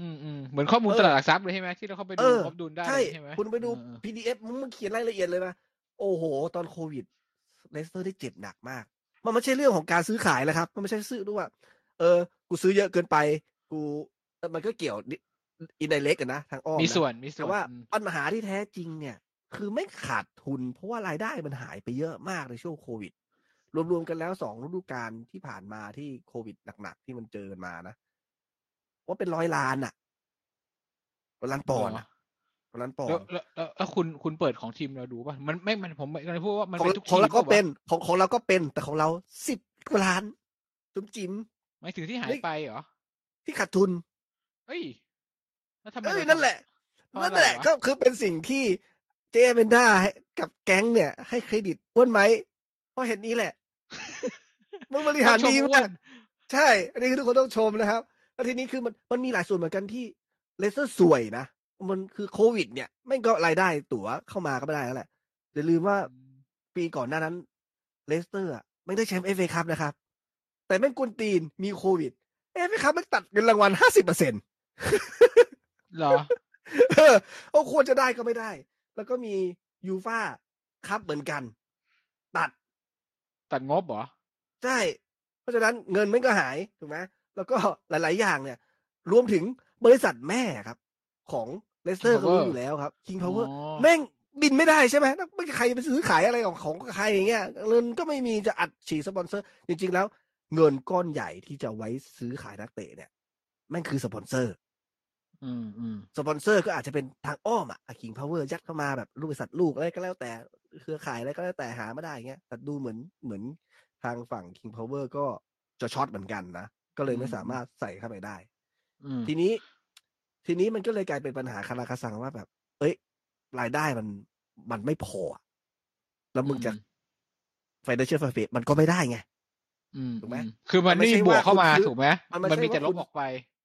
อืมอืมเหมือนข้อมูลเออตลาดหลักทรัพย์เลยใช่ไหมที่เราเข้าไปเอดูองบดุลได้ใช่ใช่ไหมคุณไปดูเออ PDF มึงมันเขียนรายละเอียดเลยนะโอ้โห ตอนโควิดเลสเตอร์ได้เจ็บหนักมาก มันไม่ใช่เรื่องของการซื้อขายแล้วครับ มันไม่ใช่ซื้อด้วยว่า เออ กูซื้อเยอะเกินไป กูเออมันก็เกี่ยวอินไดเล็กกันนะทางอ้อมมีนะส่วนมีส่แต่วนว่าอืมปัญหาที่แท้จริงเนี่ย คือไม่ขาดทุน เพราะว่ารายได้มันหายไปเยอะมากในช่วงโควิด รวมๆกันแล้วสองฤดูกาลที่ผ่านมาที่โควิดหนักๆที่มันเจอกันมานะว่าเป็นร้อยล้านอะร้อยล้านปอนด์อะร้อยล้านปอนแล้วด์แล้วแล้วแล้วคุณคุณเปิดของทีมเราดูป่ะมันไม่มันผมกำลังพูดว่ามันของเป็นทุกของทีมเราก็ปะวะเป็นของของเราก็เป็น แต่ของเราสิบกว่าล้านจุ๋มจิ๋มหมายถึงที่หาเฮ้ยยไปเหรอที่ขาดทุนเอ้ยแล้วทำไมเอ้ยเรานั่นแหละเพราะนั่นอะไรแหละวะก็คือเป็นสิ่งที่เจเมนด้าให้กับแก๊งเนี่ย ให้เครดิตอ้วนไหมเพราะเห็นนี้แหละ มึงบริหารต้องชมดีอ้วมานกใช่ อันนี้คือทุกคนต้องชมนะครับแล้วทีนี้คือมันมันมีหลายส่วนเหมือนกันที่เลสเตอร์ซวยนะ มันคือโควิด เนี่ยไม่งก็รายได้ตั๋วเข้ามาก็ไม่ได้แล้วแหละอย่าลืมว่าปีก่อนหน้านั้นเลสเตอร์อะไม่ได้แชมป์เอฟเอคัพนะครับ แต่แม่งกวนตีนมีโควิด เอฟเอคัพมันตัดเงินรางวัลห้าสิบเปอร์เซ็นต์เหรอเออโอ้ควรจะได้ก็ไม่ได้ แล้วก็มียูฟาคัพเหมือนกันตัด ตัดงบเหรอ ใช่ เพราะฉะนั้นเงินมันก็หายถูกไหมแล้วก็หลาย ๆ อย่างเนี่ย รวมถึงบริษัทแม่ครับ ของเลสเตอร์ King เขา Power รู้อยู่แล้วครับ King Power อ๋อแม่งบินไม่ได้ใช่ไหมแล้วไม่ใครไปซื้อขายอะไรของของใครอย่างเงี้ยเงินก็ไม่มีจะอัดฉีดสปอนเซอร์ จริง ๆ แล้ว เงินก้อนใหญ่ที่จะไว้ซื้อขายนักเตะเนี่ยแม่งคือสปอนเซอร์อืมอืมสปอนเซอร์ก็อาจจะเป็นทางอ้อมอะคิงพาวเวอร์ยัดเข้ามาแบบลูกบริษัทลูกอะไรก็แล้วแต่ เครือข่ายอะไรก็แล้วแต่หาไม่ได้เงี้ยแต่ดูเหมือนเหมือนทางฝั่ง King Power ก็จะช็อตเหมือนกันนะ ก็เลยไม่สามารถใส่เข้าไปได้อืมทีนี้ ทีนี้มันก็เลยกลายเป็นปัญหาคาราคาซังว่าแบบ เอ้ย รายได้มันมันไม่พออะแล้วมึงจะ financial fair มันก็ไม่ได้ไงอืมถูกไหมอืคือมันมันไม่ไม่ใช่มีบวกเข้ามาว่าคุณซื้อถูกไหมมันไม่มันใช่มีแต่ว่าลคุบณออกไป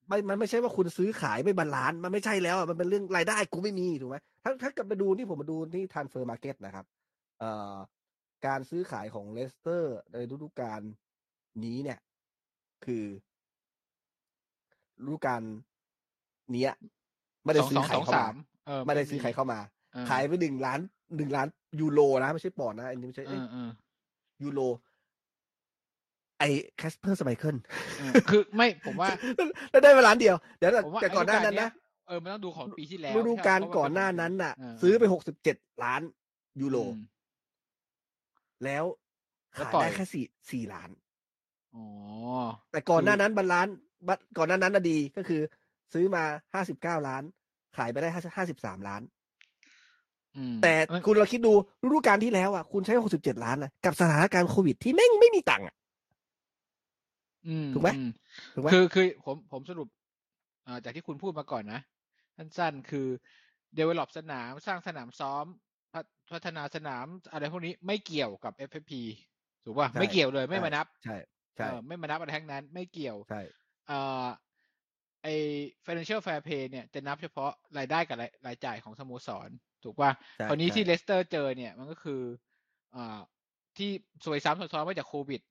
ไม่ มันไม่ใช่ว่าคุณซื้อขายไม่ balance มันไม่ใช่แล้วอะมันเป็นเรื่องรายได้กูไม่มีถูกไหมถ้าถ้ากลับไปดูที่ผมมาดูที่ทันเฟอร์มาร์เก็ตนะครับเอ่อ การซื้อขายของเลสเตอร์ในฤดูกาลนี้เนี่ย คือฤดูกาลเนี้ยไม่ได้สองซื้สอองขายสองเข้าสามามเออไม่ได้ซื้อขายเข้ามาเออขายไปหนึ่งล้านหนึ่งล้านยูโรนะไม่ใช่ปอนด์นะอันนี้ไม่ใช่เอเอ้ยอเออยูโรไอแคสเปอร์สไมเคิลเออคือไม่ผมว่าแล้วได้มาล้านเดียว เดี๋ยวนะผมว่าแต่ก่อนหน้านั้นนะเออมันต้องดูของปีที่แล้วฤดูกาลใช่ปะก่อนหน้านั้นน่ะเออซื้อไปหกสิบเจ็ดล้านยูโรอืม แล้วแล้วขายปล่อยได้แค่สี่สี่ล้านอ๋อแต่ก่อนคือหน้านั้นบรรล้านบัดก่อนหน้านั้นน่ะดีก็คือ ซื้อมาห้าสิบเก้าล้าน ขายไปได้ห้าสิบสามล้านอืมแต่มันคุณเราคิดดูฤดูกาลที่แล้วอะคุณใช้หกสิบเจ็ดล้านนะกับสถานการณ์โควิดที่แม่งไม่มีตังค์อะอืมถูกไหมอืถูกไหมคือคือผมผมสรุปอ่าจากที่คุณพูดมาก่อนนะสั้นๆคือ develop สนามสร้างสนามซ้อม พัฒพัฒนาสนามอะไรพวกนี้ไม่เกี่ยวกับ FFP ถูกป่ะใช่ไม่เกี่ยวเลยไม่ใช่มานับ ใช่ใช่เออไม่มานับอะไรทั้งนั้น ไม่เกี่ยวใช่เอ่อไอ financial fair play เนี่ยจะนับเฉพาะรายได้กับรายรายจ่ายของสโมสร ถูกป่ะใช่คราวนี้ใช่ที่เลสเตอร์เจอเนี่ยมันก็คืออ่าที่สวยซ้ำซ้อนมาจากโควิด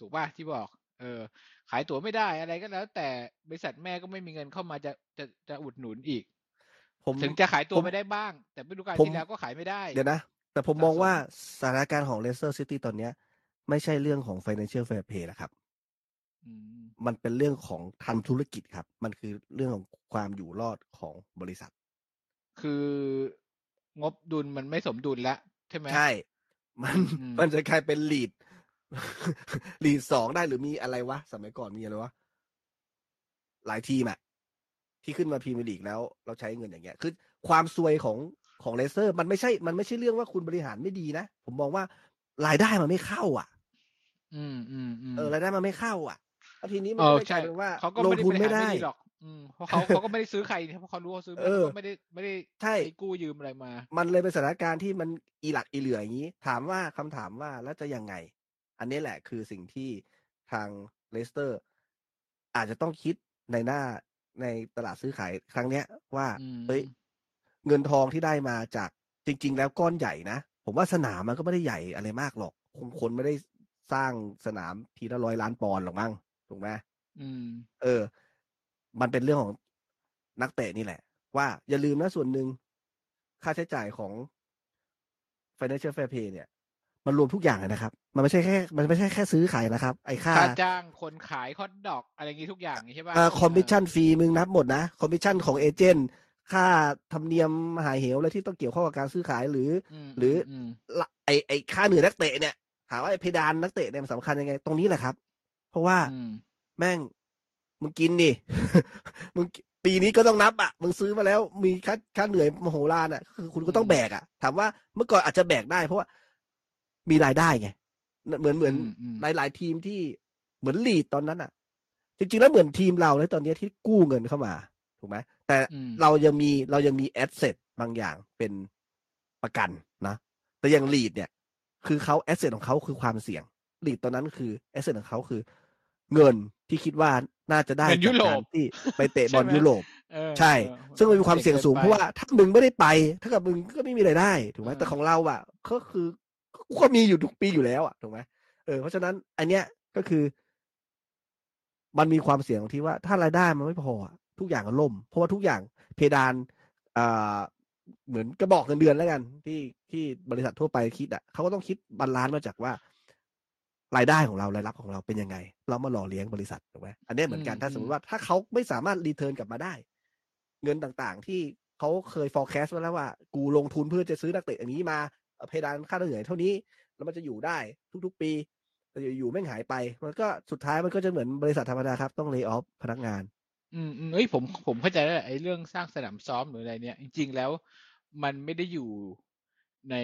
ถูกป่ะที่บอก เออ ขายตั๋วไม่ได้อะไรก็แล้ว แต่บริษัทแม่ก็ไม่มีเงินเข้ามาจะจะจะอุดหนุนอีก ผมถึงจะขายตัวผมไม่ได้บ้าง แต่ฤดูกาลผมที่แล้วก็ขายไม่ได้ เดี๋ยวนะ แต่ผมสับมองสนว่าสถานการณ์ของเลสเตอร์ซิตี้ตอนเนี้ย ไม่ใช่เรื่องของ financial fair play แล้วครับอืมมันเป็นเรื่องของทำธุรกิจครับ มันคือเรื่องของความอยู่รอดของบริษัท คืองบดุลมันไม่สมดุลแล้วใช่ไหมใช่ มันอืมมันจะกลายเป็นลีดลีดสองได้หรือมีอะไรวะ สมัยก่อนมีอะไรวะ หลายทีมอะ ที่ขึ้นมาพรีเมียร์ลีกแล้ว เราใช้เงินอย่างเงี้ย คือความซวยของของเลสเตอร์ มันไม่ใช่ มันไม่ใช่เรื่องว่าคุณบริหารไม่ดีนะ ผมมองว่ารายได้มันไม่เข้า อะ อืมอืมอืมเออรายได้มันไม่เข้า อะแล้วทีนี้มันเอก็อเลยกใช่ลายเป็นว่าเขาก็ลงไม่ได้ทุนบริไม่หารได้ไม่ดีหรอกอืมเพราะเขาเขาก็ไม่ได้ซื้อใครเพราะเขารู้ว่าซื้อมาเออเขาก็ไม่ได้ไม่ได้ใช่ไปกู้ยืมอะไรมา มันเลยเป็นสถานการณ์ที่มันอีหลักอีเหลืออย่างนี้ ถามว่าคำถามว่าแล้วจะยังไง อันนี้แหละคือสิ่งที่ทางเลสเตอร์ อาจจะต้องคิดในหน้า ในตลาดซื้อขายครั้งเนี้ย ว่าอืมเฮ้ยเงินทองที่ได้มาจากจริง ๆ แล้วก้อนใหญ่นะ ผมว่าสนามมันก็ไม่ได้ใหญ่อะไรมากหรอกคงคนไม่ได้สร้างสนามทีละร้อยล้านปอนด์หรอกมั้งถูกไหมอืมเออ มันเป็นเรื่องของนักเตะนี่แหละ ว่าอย่าลืมนะส่วนหนึ่งค่าใช้จ่ายของ financial fair play เนี่ย มันรวมทุกอย่างเลยนะครับ มันไม่ใช่แค่ มันไม่ใช่แค่ซื้อขายนะครับ ไอ้ค่าค่าจ้างคนขายคอตดอก อะไรอย่างงี้ทุกอย่างนี่ใช่ป่ะเอ่อคอมมิชชั่นฟรีมึงนับหมดนะคอมมิชชั่นของ agent ค่าธรรมเนียมมหาเหวอะไรที่ต้องเกี่ยวข้องกับการซื้อขายหรือมหรือมละไอไอค่าเหนื่อยนักเตะเนี่ยถามว่าไอเพดานนักเตะเนี่ยมันสำคัญยังไง ตรงนี้แหละครับ เพราะว่าอืมแม่งมึงกินดิมึงปีนี้ก็ต้องนับอะ มึงซื้อมาแล้วมีค่าค่าเหนื่อยมโหฬารอะ คือคุณก็ต้องแบกอะ ถามว่าเมื่อก่อนอาจจะแบกได้เพราะว่า มีรายได้ไงเหมือนเหมือนอืมอืมหลายหลายๆทีมที่เหมือนลีดตอนนั้นอะ จริงๆแล้วเหมือนทีมเราในตอนเนี้ยที่กู้เงินเข้ามา ถูกไหมแต่อืมเรายังมีเรายังมี asset บางอย่างเป็นประกันนะ แต่อย่างลีดเนี่ย คือเขา asset ของเขาคือความเสี่ยงลีดตอนนั้นคือ asset ของเขาคือ เงินที่คิดว่าน่าจะได้เงินยุจากโรกาปรที่ไปเตะบอลใช่ไหมยุโรปเออใช่เออซึ่งมันมีความเสี่ยงสูงกินเพราะว่าถ้ามึงไม่ได้ไป ถ้ากับมึงก็ไม่มีรายได้ ถูกไหมเออแต่ของเราอะ ก็คือ กูก็มีอยู่ทุกปีอยู่แล้วอะถูกไหมเออเพราะฉะนั้นอันเนี้ยก็คือ มันมีความเสี่ยงที่ว่าถ้ารายได้มันไม่พออะทุกอย่างก็ล่ม เพราะว่าทุกอย่างเพดานอ่าเหมือนกระบอกเงินเดือนแล้วกัน ที่ที่บริษัททั่วไปคิดอะเขาก็ต้องคิด balance มาจากว่ารายได้ของเรารายรับของเราเป็นยังไง เรามาหล่อเลี้ยงบริษัทถูกไหมอันเนี้ยเหมือนกันอืมถ้าสมมอืติมว่าถ้าเขาไม่สามารถ return กลับมาได้ เงินต่างๆ ที่เขาเคย forecast ไว้แล้วว่า กูลงทุนเพื่อจะซื้อนักเตะอย่างนี้มา เพดานค่าเหนื่อยเท่านี้ แล้วมันจะอยู่ได้ทุก ๆ ปีแต่อยู่ๆแม่งหายไป มันก็สุดท้ายมันก็จะเหมือนบริษัทธรรมดาครับ ต้องเลิกออฟพนักงาน อืมอืมเอ้ยผมผมเข้าใจแล้วไอ้เรื่องสร้างสนามซ้อมหรืออะไรเนี่ย จริง ๆ แล้วมันไม่ได้อยู่ใน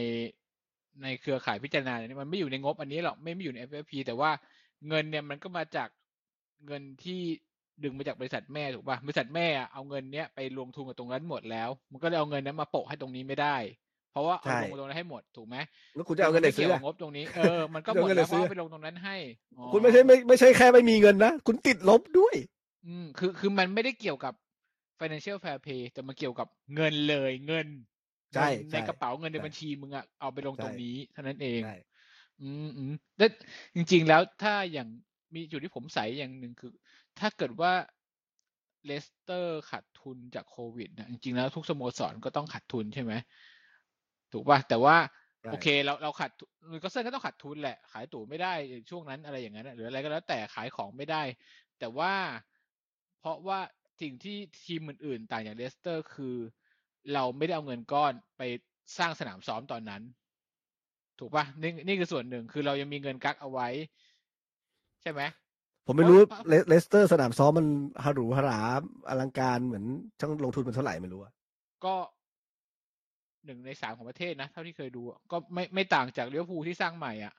ในเครือข่ายพิจารณาเนี่ยมันไม่อยู่ในงบอันนี้หรอกไม่ไม่อยู่ใน FFP แต่ว่าเงินเนี่ยมันก็มาจากเงินที่ดึงมาจากบริษัทแม่ถูกป่ะบริษัทแม่เอาเงินเนี้ยไปลงทุนกับตรงนั้นหมดแล้ว มันก็เลยเอาเงินนั้นมาโปะให้ตรงนี้ไม่ได้ ราะว่าเอาใช่ลงมาตรงนั้นให้หมดถูกไหมแล้วคุณจะเอาเงินไหนไม่ซื้เกี่อยวกับอะงบตรงนี้เออมันก็จะหมเอาดเงินไหนแล้วเพราะซื้อว่าไปลงตรงนั้นให้อ๋อคุณไม่ใช่ไม่ไม่ใช่แค่ไม่มีเงินนะคุณติดลบด้วย อืมคือคือมันไม่ได้เกี่ยวกับ financial fair play แต่มันเกี่ยวกับเงินเลยเงินใช่เงินในใช่กระเป๋าเงินในใช่บัญชีมึงอะเอาไปลงใช่ตรงนี้เท่านั้นเองใช่อืมอืมแล้วจริง ๆ แล้วถ้าอย่างมีจุดที่ผมใส่อย่างหนึ่งคือ ถ้าเกิดว่าเลสเตอร์ขาดทุนจากโควิดนะจริงๆแล้วทุกสโมสรก็ต้องขาดทุนใช่ไหม ถูกป่ะแต่ว่าใช่โอเคเราเราขาดนิวคาสเซิลก็ต้องขาดทุนแหละ ขายตั๋วไม่ได้ช่วงนั้นอะไรอย่างนั้นอะหรืออะไรก็แล้วแต่ขายของไม่ได้ แต่ว่าเพราะว่าสิ่งที่ทีมอื่นๆ ต่างจากเลสเตอร์ คือ เราไม่ได้เอาเงินก้อนไปสร้างสนามซ้อมตอนนั้น ถูกป่ะนี่นี่คือส่วนหนึ่งคือเรายังมีเงินกักเอาไว้ ใช่ไหมผมไม่รู้เพราะเลเลสเตอร์ สนามซ้อมมันฮาหรูฮาราอลังการเหมือนช่างลงทุนมันเท่าไหร่ไม่รู้อะก็ หนึ่งในสามของประเทศนะ เท่าที่เคยดูอะก็ไม่ไม่ต่างจากเลี้ยวภูลที่สร้างใหม่อะ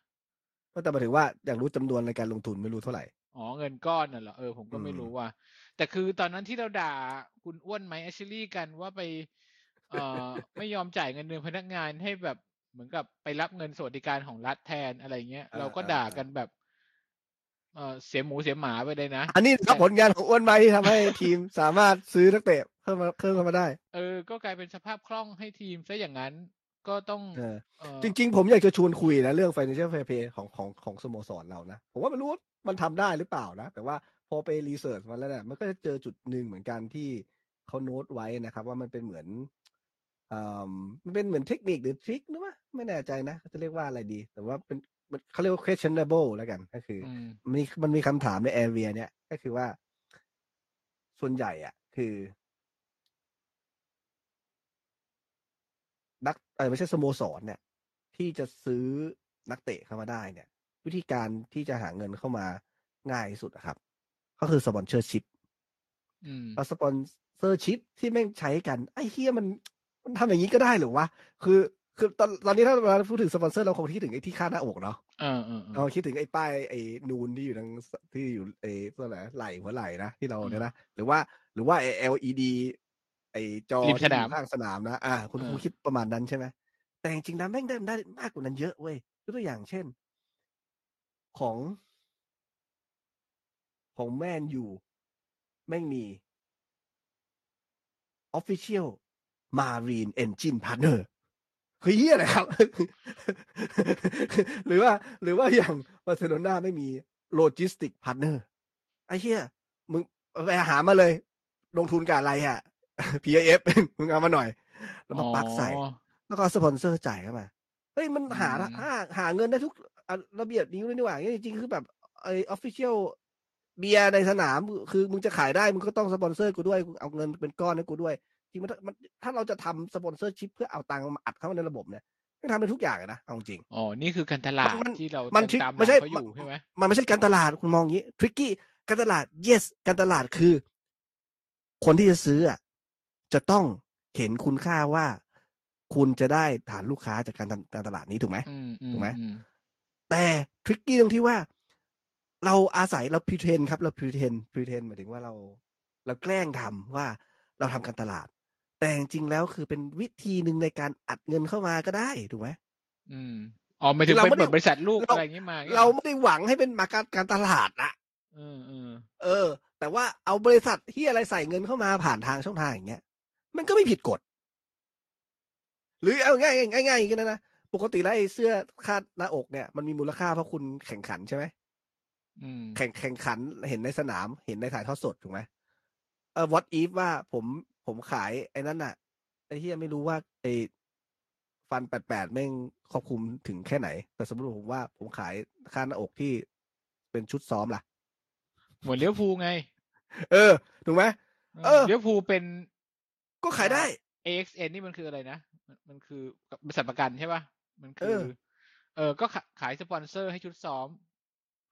ก็แต่หมายถึงว่าอยากรู้จำนวนในการลงทุนไม่รู้เท่าไหร่ อ๋อเงินก้อนน่ะเหรอเออผมก็ไม่อืมรู้ว่า แต่คือตอนนั้นที่เราด่าคุณอ้วนไหมแอชลี่กันว่าไป เอ่อ ไม่ยอมจ่ายเงินเดือนพนักงานให้แบบเหมือนกับไปรับเงินสวัสดิการของรัฐแทนอะไรเงี้ย เราก็ด่ากันแบบ เออเสียหมูเสียหมาไปเลยนะ อันนี้ครับผลงานของอ้วนไหมที่ทำให้ทีมสามารถซื้อนักเตะเพิ่มมาเพิ่มเข้ามาได้ เออ ก็กลายเป็นสภาพคล่องให้ทีมซะอย่างนั้นก็ต้องเออเออจริง ๆ ผมอยากจะชวนคุยนะ เรื่อง financial fair play ของของของสโมสรเรานะ ผมว่าไม่รู้ว่ามันทำได้หรือเปล่านะ แต่ว่าพอไปรีเสิร์ชมาแล้วเนี่ยมันก็จะเจอจุดหนึ่งเหมือนกันที่เขาโน้ตไว้นะครับ ว่ามันเป็นเหมือนอ่ามันเป็นเหมือนเทคนิคหรือทริคหรือว่าไม่แน่ใจนะเขาจะเรียกว่าอะไรดี แต่ว่าเป็นมัน เขาเรียกว่า questionable แล้วกันก็คืออืมมันมีมันมีคำถามใน area เนี่ยก็คือว่า ส่วนใหญ่อะ คือนักเออไม่ใช่สโมสรเนี่ย ที่จะซื้อนักเตะเข้ามาได้เนี่ย วิธีการที่จะหาเงินเข้ามาง่ายที่สุดอะครับ ก็คือ sponsorship อืมแล้ว sponsorship ที่แม่งใช้กัน ไอ้เฮียมันมันทำอย่างนี้ก็ได้เหรือวะ คือ คือตอนตอนนี้ถ้าเราพูดถึงสปอนเซอร์เราคงคิดถึงไอ้ที่คาดหน้าอกเนาะเออเออเออเราคิดถึงไอ้ป้ายไอ้นูนที่อยู่ทางสที่อยู่ไอ้ตัวไหนไหลหัวไหลนะที่เราอืมเนี่ยนะหรือว่าหรือว่าไอ้ LED ไอ้จอริมที่สนามอยู่ข้างสนามนะอ่า คุณเออครูคิดประมาณนั้นใช่ไหมแต่จริงๆนะแม่งได้ได้มากกว่านั้นเยอะเว้ยยกตัวอย่างเช่น ของ ของแมนยูแม่งมี Official Marine Engine Partner คือเฮียอะไรครับ หรือว่า หรือว่าอย่างบาร์เซโลนาไม่มีโลจิสติกพาร์ n เนอร์ไอ้เฮียมึงไปหามาเลย ลงทุนกับอะไรอะ PIF มึงเอามาหน่อย แล้วมาปลักใส่อ๋อแล้วก็เอาสปอนเซอร์จ่ายเข้ามา เฮ้ย มันหาอืมหาหาเงินได้ทุกอะระเบียบนี้เลยนี่หว่าจริงๆคือแบบไอ้ officialเบียร์ในสนาม คือมึงจะขายได้ มึงก็ต้องสปอนเซอร์กูด้วยกูเอาเงินเป็นก้อนให้กูด้วย จริงๆมันมันถ้าเราจะทำ sponsorship เพื่อเอาตังค์มาอัดเข้ามาในระบบเนี่ยไม่ทำได้ทุกอย่างอะนะเอาจริงอ๋อนี่คือการตลาดมันที่เรามันตามตามหลังไม่ใช่เขาอยู่ใช่ไหมมันไม่ใช่การตลาดคุณมองอย่างนี้ tricky การตลาด yes การตลาดคือ คนที่จะซื้ออะจะต้องเห็นคุณค่าว่าคุณจะได้ฐานลูกค้าจากการทำการตลาดนี้ถูกไหมอืมอืมถูกไหมอืมแต่ทริกกี้ตรงที่ว่า เราอาศัยเราพ r เทนครับ เราพ r เทนพ r เทนหมายถึงว่าเรา เราแกล้งทำว่าเราทำการตลาด แต่จริงๆแล้วคือเป็นวิธีหนึ่งในการอัดเงินเข้ามาก็ได้ถูกไหมอืมอ๋อหมายถึงเราเป็นไม่ได้เปิดบริษัทลูกเราอะไรอย่างนี้มางี้ยเราไม่ได้หวังให้เป็นมาการการตลาดนะเออเออ เออ แต่ว่าเอาบริษัทที่อะไรใส่เงินเข้ามาผ่านทางช่องทางอย่างเงี้ย มันก็ไม่ผิดกฎ หรือเอาง่ายง่ายง่ายๆอย่างนี้นะนะปกติแล้วไอ้เสื้อคาดหน้าอกเนี่ยมันมีมูลค่าเพราะคุณแข่งขันใช่ไหมอืมแข่งแข่งขันเห็นในสนามเห็นในถ่ายทอดสดถูกไหมเออ what if ว่าผม ผมขายไอ้นั่นน่ะไอ้ที่ไม่รู้ว่าไอ้ฟันแปดแปดแม่งครอบคลุมถึงแค่ไหน แต่สมมติผมว่าผมขายค่าหน้าอกที่เป็นชุดซ้อมล่ะ เหมือนเลี้ยวภูลไง เออ ถูกไหมเออเลี้ยวภูลเป็น ก็ขายได้ AXN นี่มันคืออะไรนะ มันมันคือบริษัทประกันใช่ป่ะ มันคือ เออเออก็ขาขายสปอนเซอร์ให้ชุดซ้อม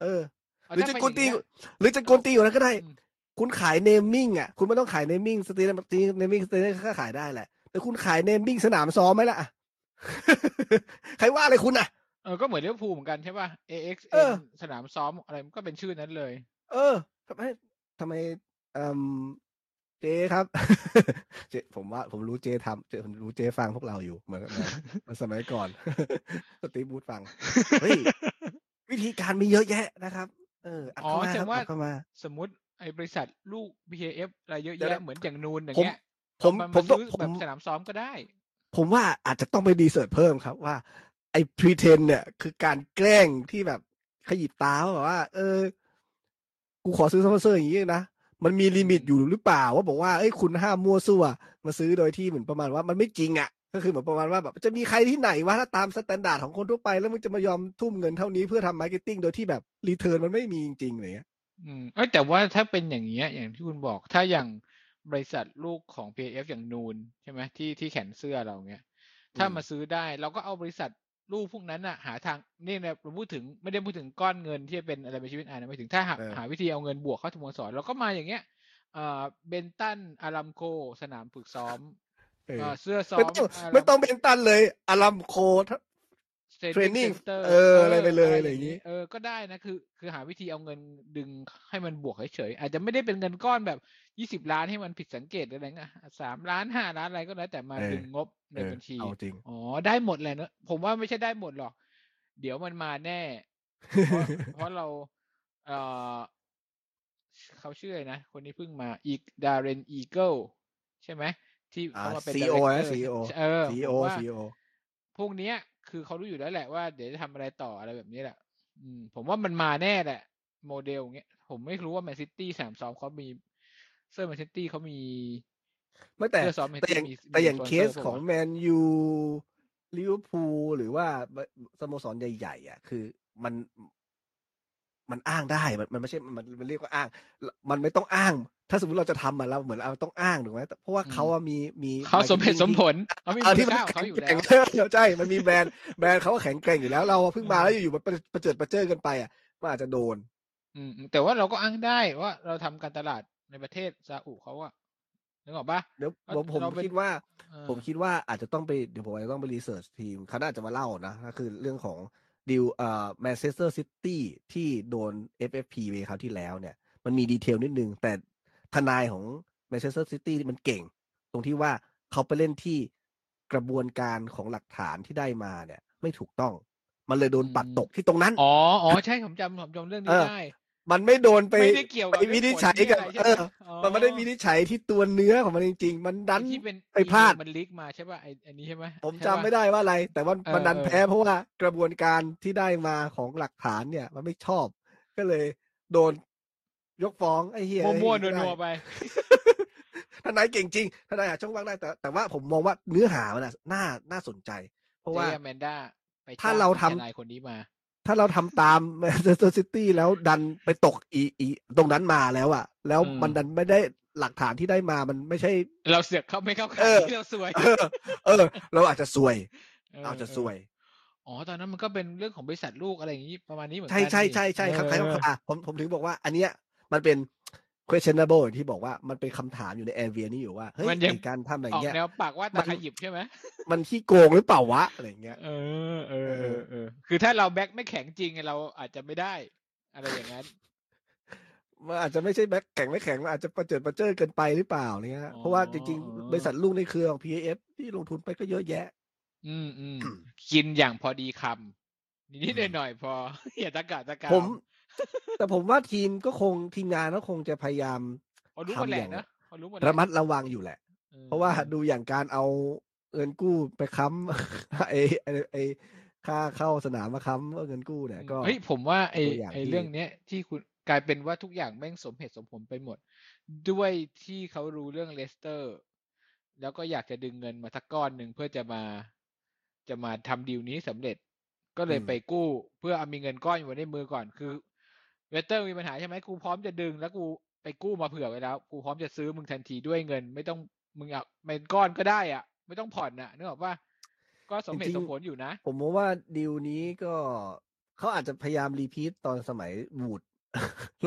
เออเาหรือถ้าจะเป็นกวนตีอย่างเงี้ยหรือจะกวนตีอยู่นั้นก็ได้อืม คุณขายเนมมิ่งอะคุณไม่ต้องขายเนมมิ่งสตรีมตีเนมมิ่งสตรีมก็ขายได้แหละแต่คุณขายเนมมิ่งสนามซ้อมไหมล่ะใครว่าอะไรคุณอะเออก็เหมือนเลี้ยวภูลเหมือนกันใช่ป่ะเอ AXN อสนามซ้อมอะไรมันก็เป็นชื่อนั้นเลย เออทำไมทำไมเอ่มเจครับ เจผมว่าผมรู้เจทำเจผมรู้เจฟังพวกเราอยู่เหมือนเหมือนเหมือนสมัยก่อนสตีฟบูธฟังเฮ้ยวิธีการมีเยอะแยะนะครับ เอออัดอ๋อเข้ามาแสคดรับงว่าอัดเข้ามา สมมุติ ไอ้บริษัทลูก BKF อะไรเยอะเดี๋ยวแยะนะเหมือนอย่างนูนอย่างผมเงี้ยผมเอาาผมต้องซื้อผแบบมสนามซ้อมก็ได้ ผมว่าอาจจะต้องไปดีเสิร์ชเพิ่มครับว่า ไอ้พรีเทนเนี่ย คือการแกล้งที่แบบขยิบตาว่าแบบว่า เออ กูขอซื้อสปอนเซอร์อย่างนี้นะ มันมี limit อยู่หรือเปล่า ว่าบอกว่าเอ้ยคุณห้ามมั่วซั่วมาซื้อโดยที่เหมือนประมาณว่ามันไม่จริงอะก็คือเหมือนประมาณว่าแบบจะมีใครที่ไหนวะถ้าตาม standard ของคนทั่วไปแล้วมึงจะมายอมทุ่มเงินเท่านี้เพื่อทำ marketing โดยที่แบบ return มันไม่มีจริงๆอะไรเงี้ย อืมเอ้ยแต่ว่าถ้าเป็นอย่างเงี้ย อย่างที่คุณบอกถ้าอย่างบริษัทลูกของ PIF อย่างนูนใช่ไหมที่ที่แขนเสื้อเราเงี้ย ถ้ามาซื้อได้เราก็เอาบริษัทลูกพวกนั้นอะหาทางนี่เนี่ยเราพูดถึงไม่ได้พูดถึงก้อนเงินที่จะเป็นอะไรในชีวิตอ่านไม่ถึงถ้าหาเออหาวิธีเอาเงินบวกเข้าสโมสรเราก็มาอย่างเงี้ยเอ่อเบนตันอารามโค สนามฝึกซ้อมเออเอ่อเสื้อซ้อไม่มต้อง Aramco ไม่ต้องเป็นตันเลยอารัมโค Training Center เอออะไรไปเลยอะไรอย่างงี้ เออก็ได้นะคือคือหาวิธีเอาเงินดึงให้มันบวกเฉยๆอาจจะไม่ได้เป็นเงินก้อนแบบยี่สิบล้านให้มันผิดสังเกตอะไรเงี้ยสามล้านห้าล้านอะไรก็แล้วแต่มาเออดึงงบในเออบัญชีเอาจริงอ๋อได้หมดแหละเนอะผมว่าไม่ใช่ได้หมดหรอก เดี๋ยวมันมาแน่ เพราะเพราะเราเออเขาชื่ออะไรนะคนนี้เพิ่งมาอีกดาเรนอีลส์ใช่ไหมที่อ่าเขามาเป็น CEO นะ director CEO เออ CEO ผมว่า CEO พวกเนี้ย คือเขารู้อยู่แล้วแหละว่าเดี๋ยวจะทำอะไรต่ออะไรแบบนี้แหละอืม ผมว่ามันมาแน่แหละ โมเดลเงี้ย ผมไม่รู้ว่าแมนซิตี้สนามซ้อมเขามีเสื้อแมนซิตี้เขามีไม่แต่เสื้อซ้อม Man แต่อย่าง City มีแต่อย่างมีเค sponsor สของปะวะแมนยูลิเวอร์พูลหรือว่าสโมสรใหญ่ ๆ อะ คือมัน มันอ้างได้มันมันไม่ใช่มันมันเรียกว่าอ้าง มันไม่ต้องอ้าง ถ้าสมมติเราจะทำมันเราเหมือนเราต้องอ้างถูกไหมแต่เพราะว่าอืมเขาอะมีมีเขาสมเหตุ marketing สมผลเขามีเออมูที่ลมันค่าของเขาแข็งอยู่แกแล้ร่งวใช่มันมีแบรนด์แบรนด์เขาก็แข็งแกร่งอยู่แล้ว เราเพิ่งมาแล้วอยู่ๆมาประเจิดประเจิดกันไปอะมันอาจจะโดน อืมอืมแต่ว่าเราก็อ้างได้ว่าเราทำการตลาดในประเทศซาอุเขาอะนึกออกปะเดี๋ยวเอ้าผมผมเราเป็นคิดว่าเออผมคิดว่าอาจจะต้องไปเดี๋ยวผมอาจจะต้องไป research ทีมเขาน่าจะมาเล่านะก็คือเรื่องของ ดีลเอ่อแมนเชสเตอร์ซิตี้ที่โดน FFP ไปคราวที่แล้วเนี่ย มันมี detail นิดนึง แต่ทนายของแมนเชสเตอร์ซิตี้มันเก่ง ตรงที่ว่าเขาไปเล่นที่กระบวนการของหลักฐานที่ได้มาเนี่ย ไม่ถูกต้อง มันเลยโดนปัดตกที่ตรงนั้น อ๋อ อ๋อ ใช่ ผมจำผมจำเรื่องเอนี้อได้ มันไม่โดนไปไม่ได้เกี่ยวกับไปวินิจฉัยกับเรื่องผลที่อะไรใช่ไหมเอออ๋อมันไม่ได้วินิจฉัยที่ตัวเนื้อของมันจริง ๆ มันดันที่เป็นไปพลาดอีเมมันลีกมาใช่ป่ะไออันนี้ใช่ไหมผมใช่จำปะไม่ได้ว่าอะไร แต่ว่าเออมันดันเออแพ้เพราะว่ากระบวนการที่ได้มาของหลักฐานเนี่ย มันไม่ชอบ ก็เลยโดนยกฟ้องไอ้เหี้ยมั่วๆไม่ได้นัวๆไปทนายเก่งจริงทนายหาช่องว่างได้แต่แต่ว่าผมมองว่าเนื้อหามันน่ะน่าน่าสนใจ เพราะว่าเจแมนด้าไปถ้าจ้งเราทำทนายคนนี้มา ถ้าเราทำตามแมนเชสเตอร์ซิตี้แล้วดันไปตกอีอีตรงนั้นมาแล้วอะแล้วอืมมันดันไม่ได้หลักฐานที่ได้มามันไม่ใช่ เราเสือกเข้าไม่เข้าเอข่ายอที่เราสวย เออเออเราอาจจะซวยอาจจะซวยอ๋อ ตอนนั้นมันก็เป็นเรื่องของบริษัทลูกอะไรอย่างนี้ประมาณนี้เหมือนกัใช่ใช่นี่ใช่ใช่ครับเอใครอต้องอะผมผมถึงบอกว่า อันเนี้ยมันเป็น questionable อย่างที่บอกว่ามันเป็นคำถามอยู่ในแอร์เวียนี่อยู่ว่าเฮ้ยมันยังไอ้การทำอย่าอองกเงี้ยแนวปากว่ามัตานขยิบใช่ไหมมันขี้โกงหรือเปล่าวะอะไรอย่างเงี้ยเออเออเออเออคือถ้าเราแบ็คไม่แข็งจริงเราอาจจะไม่ได้ อะไรอย่างนั้นมันอาจจะไม่ใช่แบ็คแข็งไม่แข็งมันอาจจะประเจิดประเจิดเกินไปหรือเปล่าเนี่ยอ๋อเพราะว่าจริงอ๋อๆบริษัทลูกในเครือของ PAF ที่ลงทุนไปก็เยอะแยะ อืมอืมกินอย่างพอดีคำนิดๆหน่อยๆพออย่าตะกะตะกามผม แต่ผมว่าทีมก็คงทีมงานก็คงจะพยายามเขารู้หมดแหทำอละย่างนะเขารู้หมดแหลระมัดระวังอยู่แหละออเพราะว่าดูอย่างการเอาเงินกู้ไปค้ำไอ้ไอ้ไอ้ค่าเข้าสนามมาค้ำเงินกู้เนี่ยก็เฮ้ยผมว่าไอ้ตัวอย่างไอ้ที่เรื่องเนี้ยที่คุณกลายเป็นว่าทุกอย่างแม่งสมเหตุสมผลไปหมด ด้วยที่เขารู้เรื่องเลสเตอร์ แล้วก็อยากจะดึงเงินมาสักก้อนหนึ่งเพื่อจะมาจะมาทำดีลนี้สำเร็จ ก็เลยไปกู้ เพื่อเอามีเงินก้อนอยู่ในมือก่อน คือ เวสเตอร์มีปัญหาใช่ไหมกูพร้อมจะดึงแล้วกูไปกู้มาเผื่อไว้แล้ว กูพร้อมจะซื้อมึงทันทีด้วยเงิน ไม่ต้องมึงเอาเป็นก้อนก็ได้อะ ไม่ต้องผ่อนน่ะนึกออกปะก็สมเหตุสมผลอยู่นะ ผมมองว่าดีลนี้ก็เขาอาจจะพยายามรีพีทตอนสมัยบูด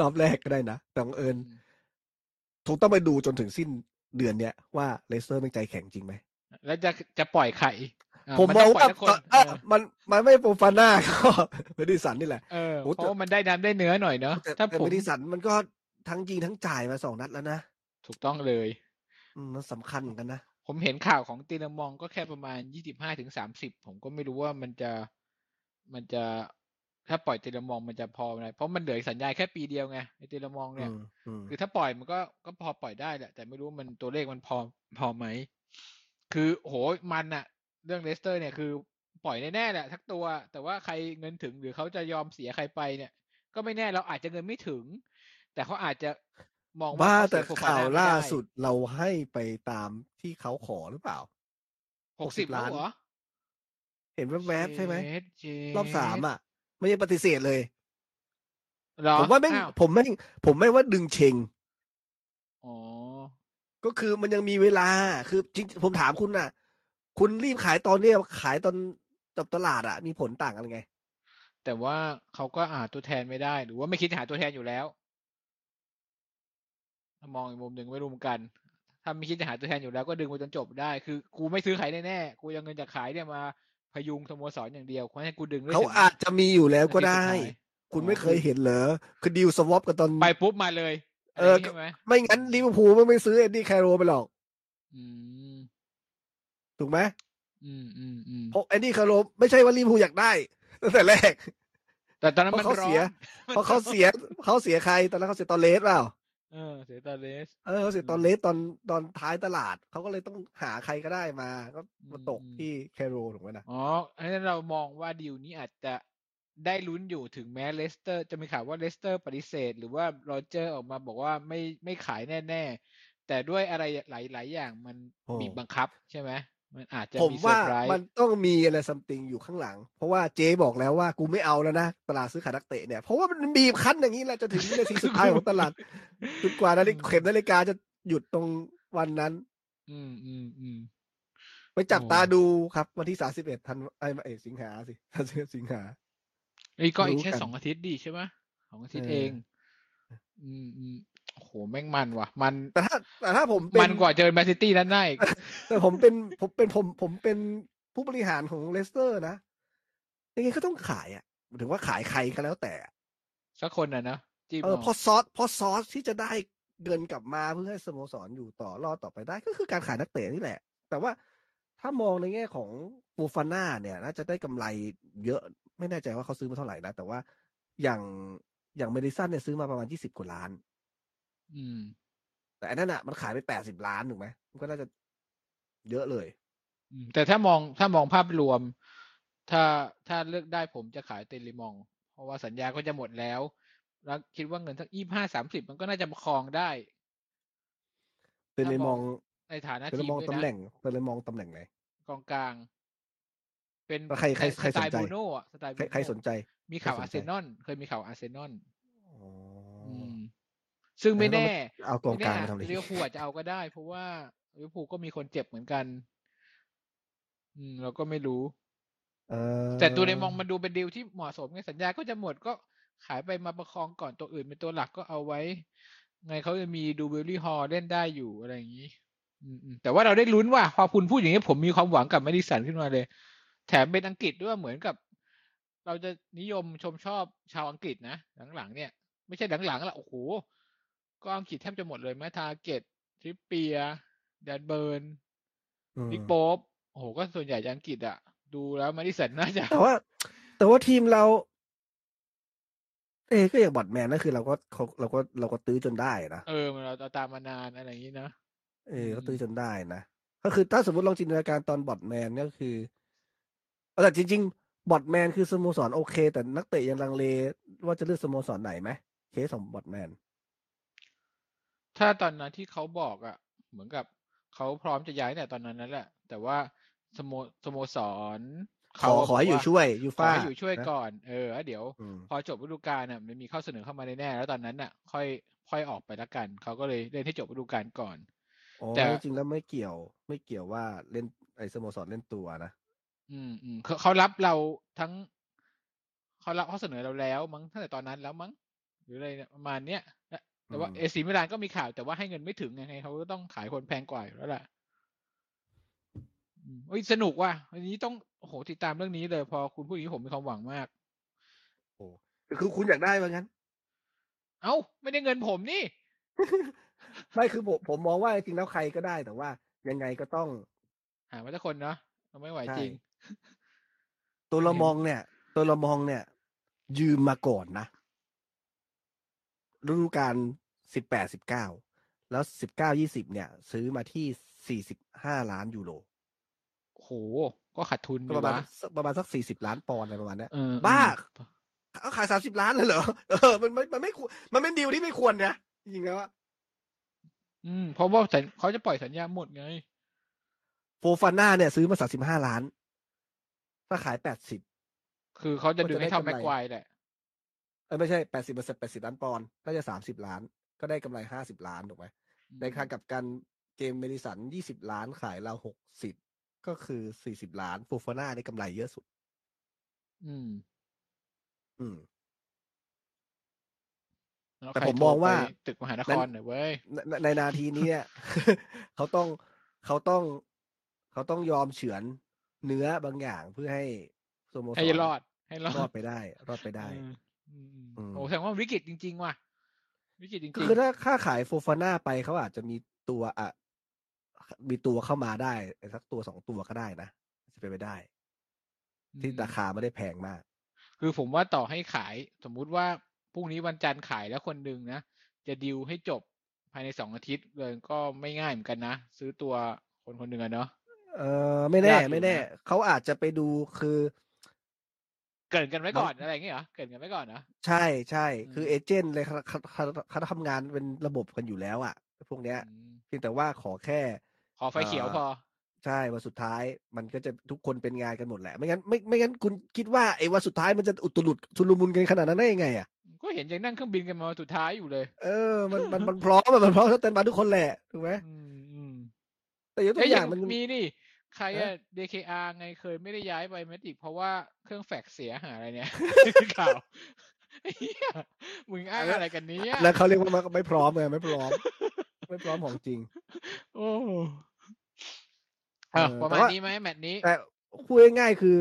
รอบแรกก็ได้นะแต่บังเอิญถูกต้องไปดูจนถึงสิ้นเดือนเนี้ยว่าเลสเตอร์เป็นใจแข็งจริงไหม แล้วจะจะปล่อยไข่ะ ผมนมต้องปล่ยว่าสักคนเอ่อเออมันมันไม่โปรฟาน่าก็เมดิสันนี่แหละเออโอ้เพแต่ราะว่ามันได้น้ำได้เนื้อหน่อยเนาะแต่ถ้าแต่ผมเมดิสันมันก็ทั้งยิงทั้งจ่ายมาสองนัดแล้วนะ ถูกต้องเลยอืมมันสำคัญเหมือนกันนะ ผมเห็นข่าวของตีนามองก็แค่ประมาณยี่สิบห้าถึงสามสิบผมก็ไม่รู้ว่ามันจะมันจะถ้าปล่อยตีนามองมันจะพอไหมเพราะมันเหลืออีกสัญญาแค่ปีเดียวไงไอ้ตีนามองเนี่ยอืมอืมคือถ้าปล่อยมันก็ก็พอปล่อยได้แหละแต่ไม่รู้มันตัวเลขมันพอพอไหมคือโหมันอะ เรื่องเลสเตอร์เนี่ยคือปล่อยแน่ๆแหละทักตัว แต่ว่าใครเงินถึงหรือเขาจะยอมเสียใครไปเนี่ย ก็ไม่แน่เราอาจจะเงินไม่ถึง แต่เขาอาจจะมองว่าบ้าเขแต่เสียโฟฟข่าวน่ไม่ล่าได้สุดเราให้ไปตามที่เขาขอหรือเปล่าหกสิบ60ล้าล้านนเหรอเห็นแวบๆใช่ไหมเจ็ดเจ็ดรอบสามอะ ไม่ใช่ปฏิเสธเลยเหรอผมว่าแม่งอ้ผมแม่งผมไม่ว่าดึงเชงอ๋อก็คือมันยังมีเวลาคือจริงผมถามคุณน่ะ คุณรีบขายตอนเนี้ยขายตอนจับตลาดอะมีผลต่างกันไง แต่ว่าเขาก็หาตัวแทนไม่ได้ หรือว่าไม่คิดจะหาตัวแทนอยู่แล้วถ้ามองอีกมุมหนึ่งไม่รู้เหมือนกัน ถ้าไม่คิดจะหาตัวแทนอยู่แล้วก็ดึงไปจนจบได้ คือ กูไม่ซื้อขายแน่ๆกูยังเงินจากขายเนี่ยมาพยุงสโมสรอย่างเดียวเพราะฉะนั้นกูดึงได้เขาถึงอาจจะมีอยู่แล้วก็ได้นาทีสุดท้ายคุณอ๋อไม่เคยเห็นเหรอคือดีลสวอปกันตอนไปปุ๊บมาเลย เออะไรย่างงี้ใช่ไหมไม่งั้นลิเวอร์พูลไม่ไม่ซื้อเอ็ดดี้แคโรไปหรอก อืม ถูกไหมอืมอืมอืมเพราะเอ็ดดี้แคโรไม่ใช่ว่าลิเวอร์พูลอยากได้ตั้งแต่แรก แต่ตอนนั้นเพมันราะเขาร้อเสียนเพราะเขาเสียเขาเสียใครตอนนั้นเขาเสียตอนเลสเปล่าเออเสียตาเลสเออเขาเสียตอนเลสตอนตอนท้ายตลาดเขาก็เลยต้องหาใครก็ได้มา ก็มาตกอืมที่แคโรถูกไหมนะอ๋ออันนั้นเรามองว่าดีลนี้อาจจะได้ลุ้นอยู่ถึงแม้เลสเตอร์ จะมีข่าวว่าเลสเตอร์ปฏิเสธ หรือว่าโรเจอร์ออกมาบอกว่าไม่ไม่ขายแน่ ๆ แต่ด้วยอะไรหลาย ๆ อย่างมันโอ้บีบบังคับใช่ไหม มันอาจจะผมว่ามีเซอร์ไพรส์มันต้องมีอะไร something อยู่ข้างหลัง เพราะว่าเจ๊บอกแล้วว่ากูไม่เอาแล้วนะ ตลาดซื้อขายนักเตะเนี่ย เพราะว่ามันบีบคั้นอย่างนี้แหละจะถึงวินาทีสุดท้ายของตลาดจนกว่านาฬิกาเข็มนาฬิกาจะหยุดตรงวันนั้น อืมอืมอืมไปจับโอ้ตาดูครับ วันที่สามสิบเอ็ดธันวาไอ้ยไม่เอยสิงหาสิสามสิบเอ็ดสิงหาไอ้ยก็อีกรู้แค่กันสองอาทิตย์ดีใช่ไหมสองอาทิตย์เออเองอืมอืม โอ้โหแม่งมันว่ะ มันแต่ถ้าแต่ถ้าผมเป็มันนกว่าเจอแมนซิตี้นั้นได้อีกแต่ผมเป็นผมเป็นผมผมเป็นผู้บริหารของเลสเตอร์นะยังไงก็ต้องขายอะหมายถึงว่าขายใครก็แล้วแต่สักคนน่ะนะจิ้มเออเอาเพอซอสเพอซอสที่จะได้เงินกลับมาเพื่อให้สโมสรอยู่ต่อรอดต่อไปได้ ก็คือการขายนักเตะนี่แหละ แต่ว่าถ้ามองในแง่ของฟูฟาน่าเนี่ย น่าจะได้กำไรเยอะไม่แน่ใจว่าเขาซื้อมาเท่าไหร่นะแต่ว่าอย่างอย่างเมดิสันเนี่ยซื้อมาประมาณยี่สิบกว่าล้าน อืม แต่อันนั้นอะ มันขายไปแปดสิบล้านถูกไหมมันก็น่าจะเยอะเลยอืมแต่ถ้ามองถ้ามองภาพรวม ถ้าถ้าเลือกได้ผมจะขายเตลิมอง เพราะว่าสัญญาก็จะหมดแล้ว แล้วคิดว่าเงินสักยี่ห้าสามสิบมันก็น่าจะประคองได้เป็นเลยมองในฐานะเป็นเลทียมมองด้วยตำนะแหน่งเป็นเลยมองตำแหน่งไหนกองกลาง เป็นแล้วใครใครใครสไตล์สนใจบูโน่อะสไตล์ใครบูโน่ใครสนใจ มีข่าวใครสอานใจเซนอลเคยมีข่าวอาร์เซนอลอ๋ออืม ซึ่งไม่แล้วก็แน่เอากองกลางไม่มาทำอะไรแน่ลิเวอร์พูลอาจจะเอาก็ได้ เพราะว่าลิเวอร์พูลก็มีคนเจ็บเหมือนกัน อืม เราก็ไม่รู้เออแต่ตัวเดมองมันดูเป็นดีลที่เหมาะสมไงสัญญาก็จะหมดก็ขายไปมาประคองก่อนตัวอื่นเป็นตัวหลักก็เอาไว้ ไงเขาจะมีดิวส์บิวรี่ฮอลล์เล่นได้อยู่อะไรอย่างนี้อืมอืมแต่ว่าเราได้ลุ้นว่าพอคุณพูดอย่างนี้ผมมีความหวังกับแมดิสันขึ้นมาเลย แถมเป็นอังกฤษด้วยเหมือนกับ เราจะนิยมชมชอบชาวอังกฤษนะหลังๆเนี่ย ไม่ใช่หลังๆละโอ้โห ก็อังกฤษแทบจะหมดเลยแม้ทาเกตทริปเปียแดนเบิร์นอืมนิกโป๊ปโอ้โหก็ส่วนใหญ่จะอังกฤษอะดูแล้วแมดิสันน่าจะแต่ว่า แต่ว่าทีมเรา เอ้ก็อย่างบอตแมนนั่นคือเราก็เขาเราก็เราก็ตื้อจนได้นะเออมันเราตามมานานอะไรอย่างนี้นะเอออืมก็ตื้อจนได้นะก็คือถ้าสมมติลองจินตนาการตอนบอตแมนก็คือแต่จริง ๆ บอตแมนคือสโมสรโอเค แต่นักเตะยังลังเลว่าจะเลือกสโมสรไหนไหมเคสของบอดแมน ถ้าตอนนั้นที่เขาบอกอะเหมือนกับเขาพร้อมจะย้ายเนี่ยตอนนั้นนั่นแหละ แต่ว่าสโมสโมสรขอขอให้อยู่ช่วยยูขอฟ่าให้อยู่ช่วยนะก่อน เออแล้วเดี๋ยวอืมพอจบฤดูกาลน่ะมันมีข้อเสนอเข้ามาแน่ๆแล้วตอนนั้นน่ะ ค่อยค่อยออกไปละกัน เขาก็เลยเล่นให้จบฤดูกาลก่อนอ๋อแต่จริงๆแล้วไม่เกี่ยว ไม่เกี่ยวว่าเล่นไอ้สโมสรเล่นตัวนะ อืมอืมเขาเขารับเราทั้งเขารับข้อเสนอเราแล้วมั้งตั้งแต่ตอนนั้นแล้วมั้งหรืออะไรเนี่ยประมาณเนี้ย และแต่ว่าอืมเอซีมิลานก็มีข่าวแต่ว่าให้เงินไม่ถึงยังไงเขาก็ต้องขายคนแพงกว่าอยู่แล้วล่ะอืมเอ้ยสนุกว่ะวันนี้ต้องโอ้โหติดตามเรื่องนี้เลยพอคุณพูดอย่างนี้ผมมีความหวังมาก โอ้คือคุณอยากได้ว่างั้น เอ้า ไม่ได้เงินผมนี่ ไม่คือผมผมมองว่าจริงๆแล้วใครก็ได้แต่ว่า ยังไงก็ต้อง หามาสักคนเนาะเราไม่ไหวใช่จริง ตัวเรามองเนี่ย ตัวเรามองเนี่ย ยืมมาก่อนนะฤดูกาล สิบแปดสิบเก้าแล้วสิบเก้ายี่สิบเนี่ย ซื้อมาที่สี่สิบห้าล้านยูโรโอ้โหก็ขาดทุนก็ดีประมาณวะสักประมาณสักสี่สิบล้านปอนด์อะไรประมาณเนี้ยเออบ้าอืมเขาขายสามสิบล้านเลยเหรอเออมันมันมันไม่ควรมันเป็นดีลที่ไม่ควรนะจริงๆแล้วอะอืมเพราะว่าสัญเขาจะปล่อยสัญญาหมดไง โฟฟาน่าเนี่ย ซื้อมาสามสิบห้าล้าน ถ้าขายแปดสิบคือเขาจะดึงให้เท่าก็จะได้แม็กกำไรควายแหละเออไม่ใช่แปดสิบเปอร์เซ็นต์แปดสิบล้านปอนด์ก็จะสามสิบล้าน ก็ได้กำไรห้าสิบล้านถูกไหมในขณะกับการเกมเมดิสันยี่สิบล้านขายเราหกสิบก็คือสี่สิบล้านโฟฟาน่าได้กำไรเยอะสุด อืม อืมล้วแต่ใครผมมองว่าโทรไปตึกมหานครหน่อยเว้ยในในในนาทีนี้เนี่ยเขาต้องเขาต้องเขาต้องยอมเฉือนเนื้อบางอย่างเพื่อให้สโมสรให้รอด ให้รอดรอดไปได้ รอดไปได้เอออืมอืมอืมโอ้แสดงว่าวิกฤตจริง ๆ ว่ะ วิกฤตจริงคือถ้าค่าขายโฟฟาน่าไปเขาอาจจะมีตัวอะมีตัวเข้ามาได้สักตัวสองตัวก็ได้นะจะเป็นไปได้ๆที่อืมราคาไม่ได้แพงมาก คือผมว่าต่อให้ขาย สมมุติว่าพรุ่งนี้วันจันทร์ขายแล้วคนหนึ่งนะจะดิวให้จบภายในสองอาทิตย์เลยก็ไม่ง่ายเหมือนกันนะ ซื้อตัวคนคนหนึ่งอะเนาะเออไม่แน่ยากอยู่ไม่แน่นะเขาอาจจะไปดูคือ เกรินกันไว้ก่อนบางอะไรอย่างเงี้ยเหรอเกรินกันไว้ก่อนนะใช่ใช่อืมคือเอเจนต์เลยเขาเขาเขาเขาทำงานเป็นระบบกันอยู่แล้วอะพวกเนี้ยอืมเพียงแต่ว่าขอแค่ ขอไฟเขียวพอ ใช่วันสุดท้ายมันก็จะทุกคนเป็นงานกันหมดแหละ ไม่งั้นไม่ไม่งั้นคุณคิดว่าไอ้วันสุดท้ายมันจะอุตลุดชุลมุนกันขนาดนั้นได้ยังไงอะก็เห็นยังนั่งเครื่องบินกันมาวันสุดท้ายอยู่เลย เออ มันมันมันพร้อมอะมันพร้อมสแตนบายทุกคนแหละถูกไหมอืมอืมแต่ยกตัเอ้วยอยัย่างงมันมีนี่ ใครอะฮะ DKR ไงเคยไม่ได้ย้ายไปแมติกเพราะว่าเครื่องแฟกซ์เสียหาอะไรเนี่ยข่าวไอ้เหี้ยมึงอ้างอะไรกันเนี้ยแล้วเขาเรียกว่ามันไม่พร้อมไงไม่พร้อม ไม่พร้อมของจริง โอ้เอออะประมาณแต่ว่านี้ไหมแมตช์นี้ แต่พูดง่ายๆคือ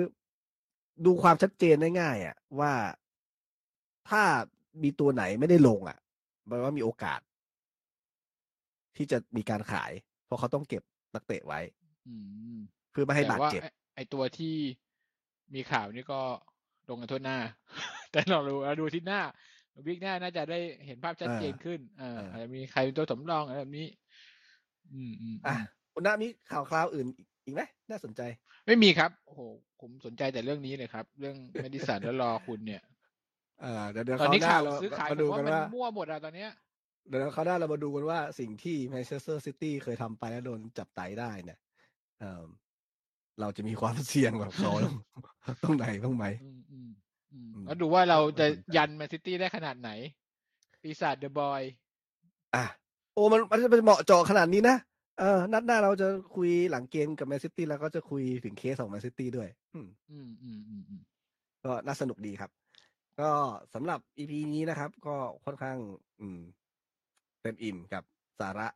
ดูความชัดเจนได้ง่ายอะ ว่าถ้ามีตัวไหนไม่ได้ลงอะแปลว่ามีโอกาส ที่จะมีการขาย เพราะเขาต้องเก็บนักเตะไว้อืม เพื่อไม่ให้แต่บาดว่าเจ็บไอ้ไอตัวที่มีข่าวนี่ก็ลงกันทั่วหน้า แต่เราดูเราดูที่หน้าวิกหน้าน่าจะได้เห็นภาพชัดเจนขึ้นเออเออออาจจะมีใครเป็นตัวสำรองอะไรแบบนี้ อืมอืมอะอืมคุณน้ามีข่าวคราวอื่นอีกไหมน่าสนใจ ไม่มีครับโอ้โหผมสนใจแต่เรื่องนี้เลยครับ เรื่องเมดิสันแล้วรอคุณเนี่ยเออเดี๋ยวเดี๋ยวตอนเขานี้วหน้าข่าวเราซื้อขายมาผดูมว่ากันมันว่ามั่วหมดอะตอนเนี้ยเดี๋ยวเขาวหน้าเรามาดูกันว่าสิ่งที่แมนเชสเตอร์ซิตี้เคยทำไปแล้วโดนจับไตได้เนี่ย เออเราจะมีความเสี่ยงแบบเขาตรงไหนบ้างไหมอืมอืมอืมอืมแล้วดูว่าเราจะน่าสนใจยันแมนซิตี้ได้ขนาดไหน ปีศาจเดอะบอย อะ โอ้มันมันจะเป็นเหมาะเจาะขนาดนี้นะเออ นัดหน้าเราจะคุยหลังเกมกับแมนซิตี้แล้วก็จะคุยถึงเคสของแมนซิตี้ด้วย อืม อืมอืมอืมอืมก็น่าสนุกดีครับ ก็สำหรับอีพีนี้นะครับ ก็ค่อนข้าง อืม เต็มอิ่มกับ สาระ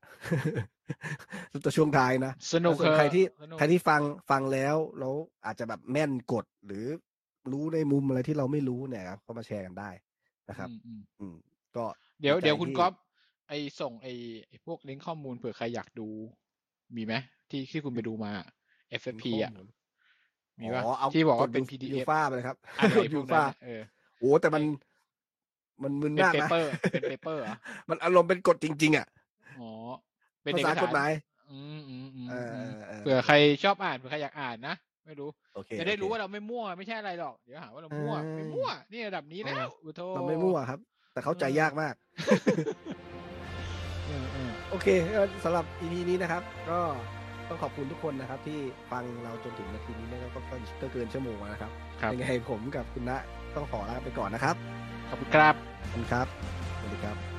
ตัวช่วงท้ายนะสนุกส่วนใครที่สนุกใครที่ฟังฟังแล้วแล้วอาจจะแบบแม่นกดหรือรู้ในมุมอะไรที่เราไม่รู้เนี่ยครับก็มาแชร์กันได้นะครับ อืมอืมอืมก็เดี๋ยวใจเดี๋ยวคุณที่ก๊อฟไอส่งไอไอพวกลิงก์ข้อมูลเผื่อใครอยากดู มีไหมที่ที่คุณไปดูมา FFP อะข้มูลมีป่ะอ๋อเอาที่บอกว่าดเป็นยู PDF ฟ่าไปเลยครับอะไรพยูวกนั้นฟ่าน่ะเออโอ้แต่มันมันมึนเป็นมากเปนะเปอร์เป็นเปเปอร์เหรอมันอารมณ์เป็นกฎจริง ๆ อะ อ๋อเป็นภาเอกษาสารกฎหมายอืมอืมอืมเอออืมเออเผื่อใครชอบอ่านเผื่อใครอยากอ่านนะไม่รู้โอเคจะได้รู้โอว่าเคเราไม่มั่วไม่ใช่อะไรหรอกเดี๋ยวหาว่าเรามั่วเออไม่มั่วนี่ระดับนี้แล้วอุโทเราไม่มั่วครับ แต่เข้าใจยากมากเออเออโอเคก็สำหรับ EP นี้นะครับ ก็ต้องขอบคุณทุกคนนะครับ ที่ฟังเราจนถึงนาทีนี้นะครับก็ก็ก็เกินชั่วโมงแล้วนะครับครับยังไงผมกับคุณณะต้องขอลาไปก่อนนะครับ ขอบคุณครับขอบคุณครับสวัสดีครับ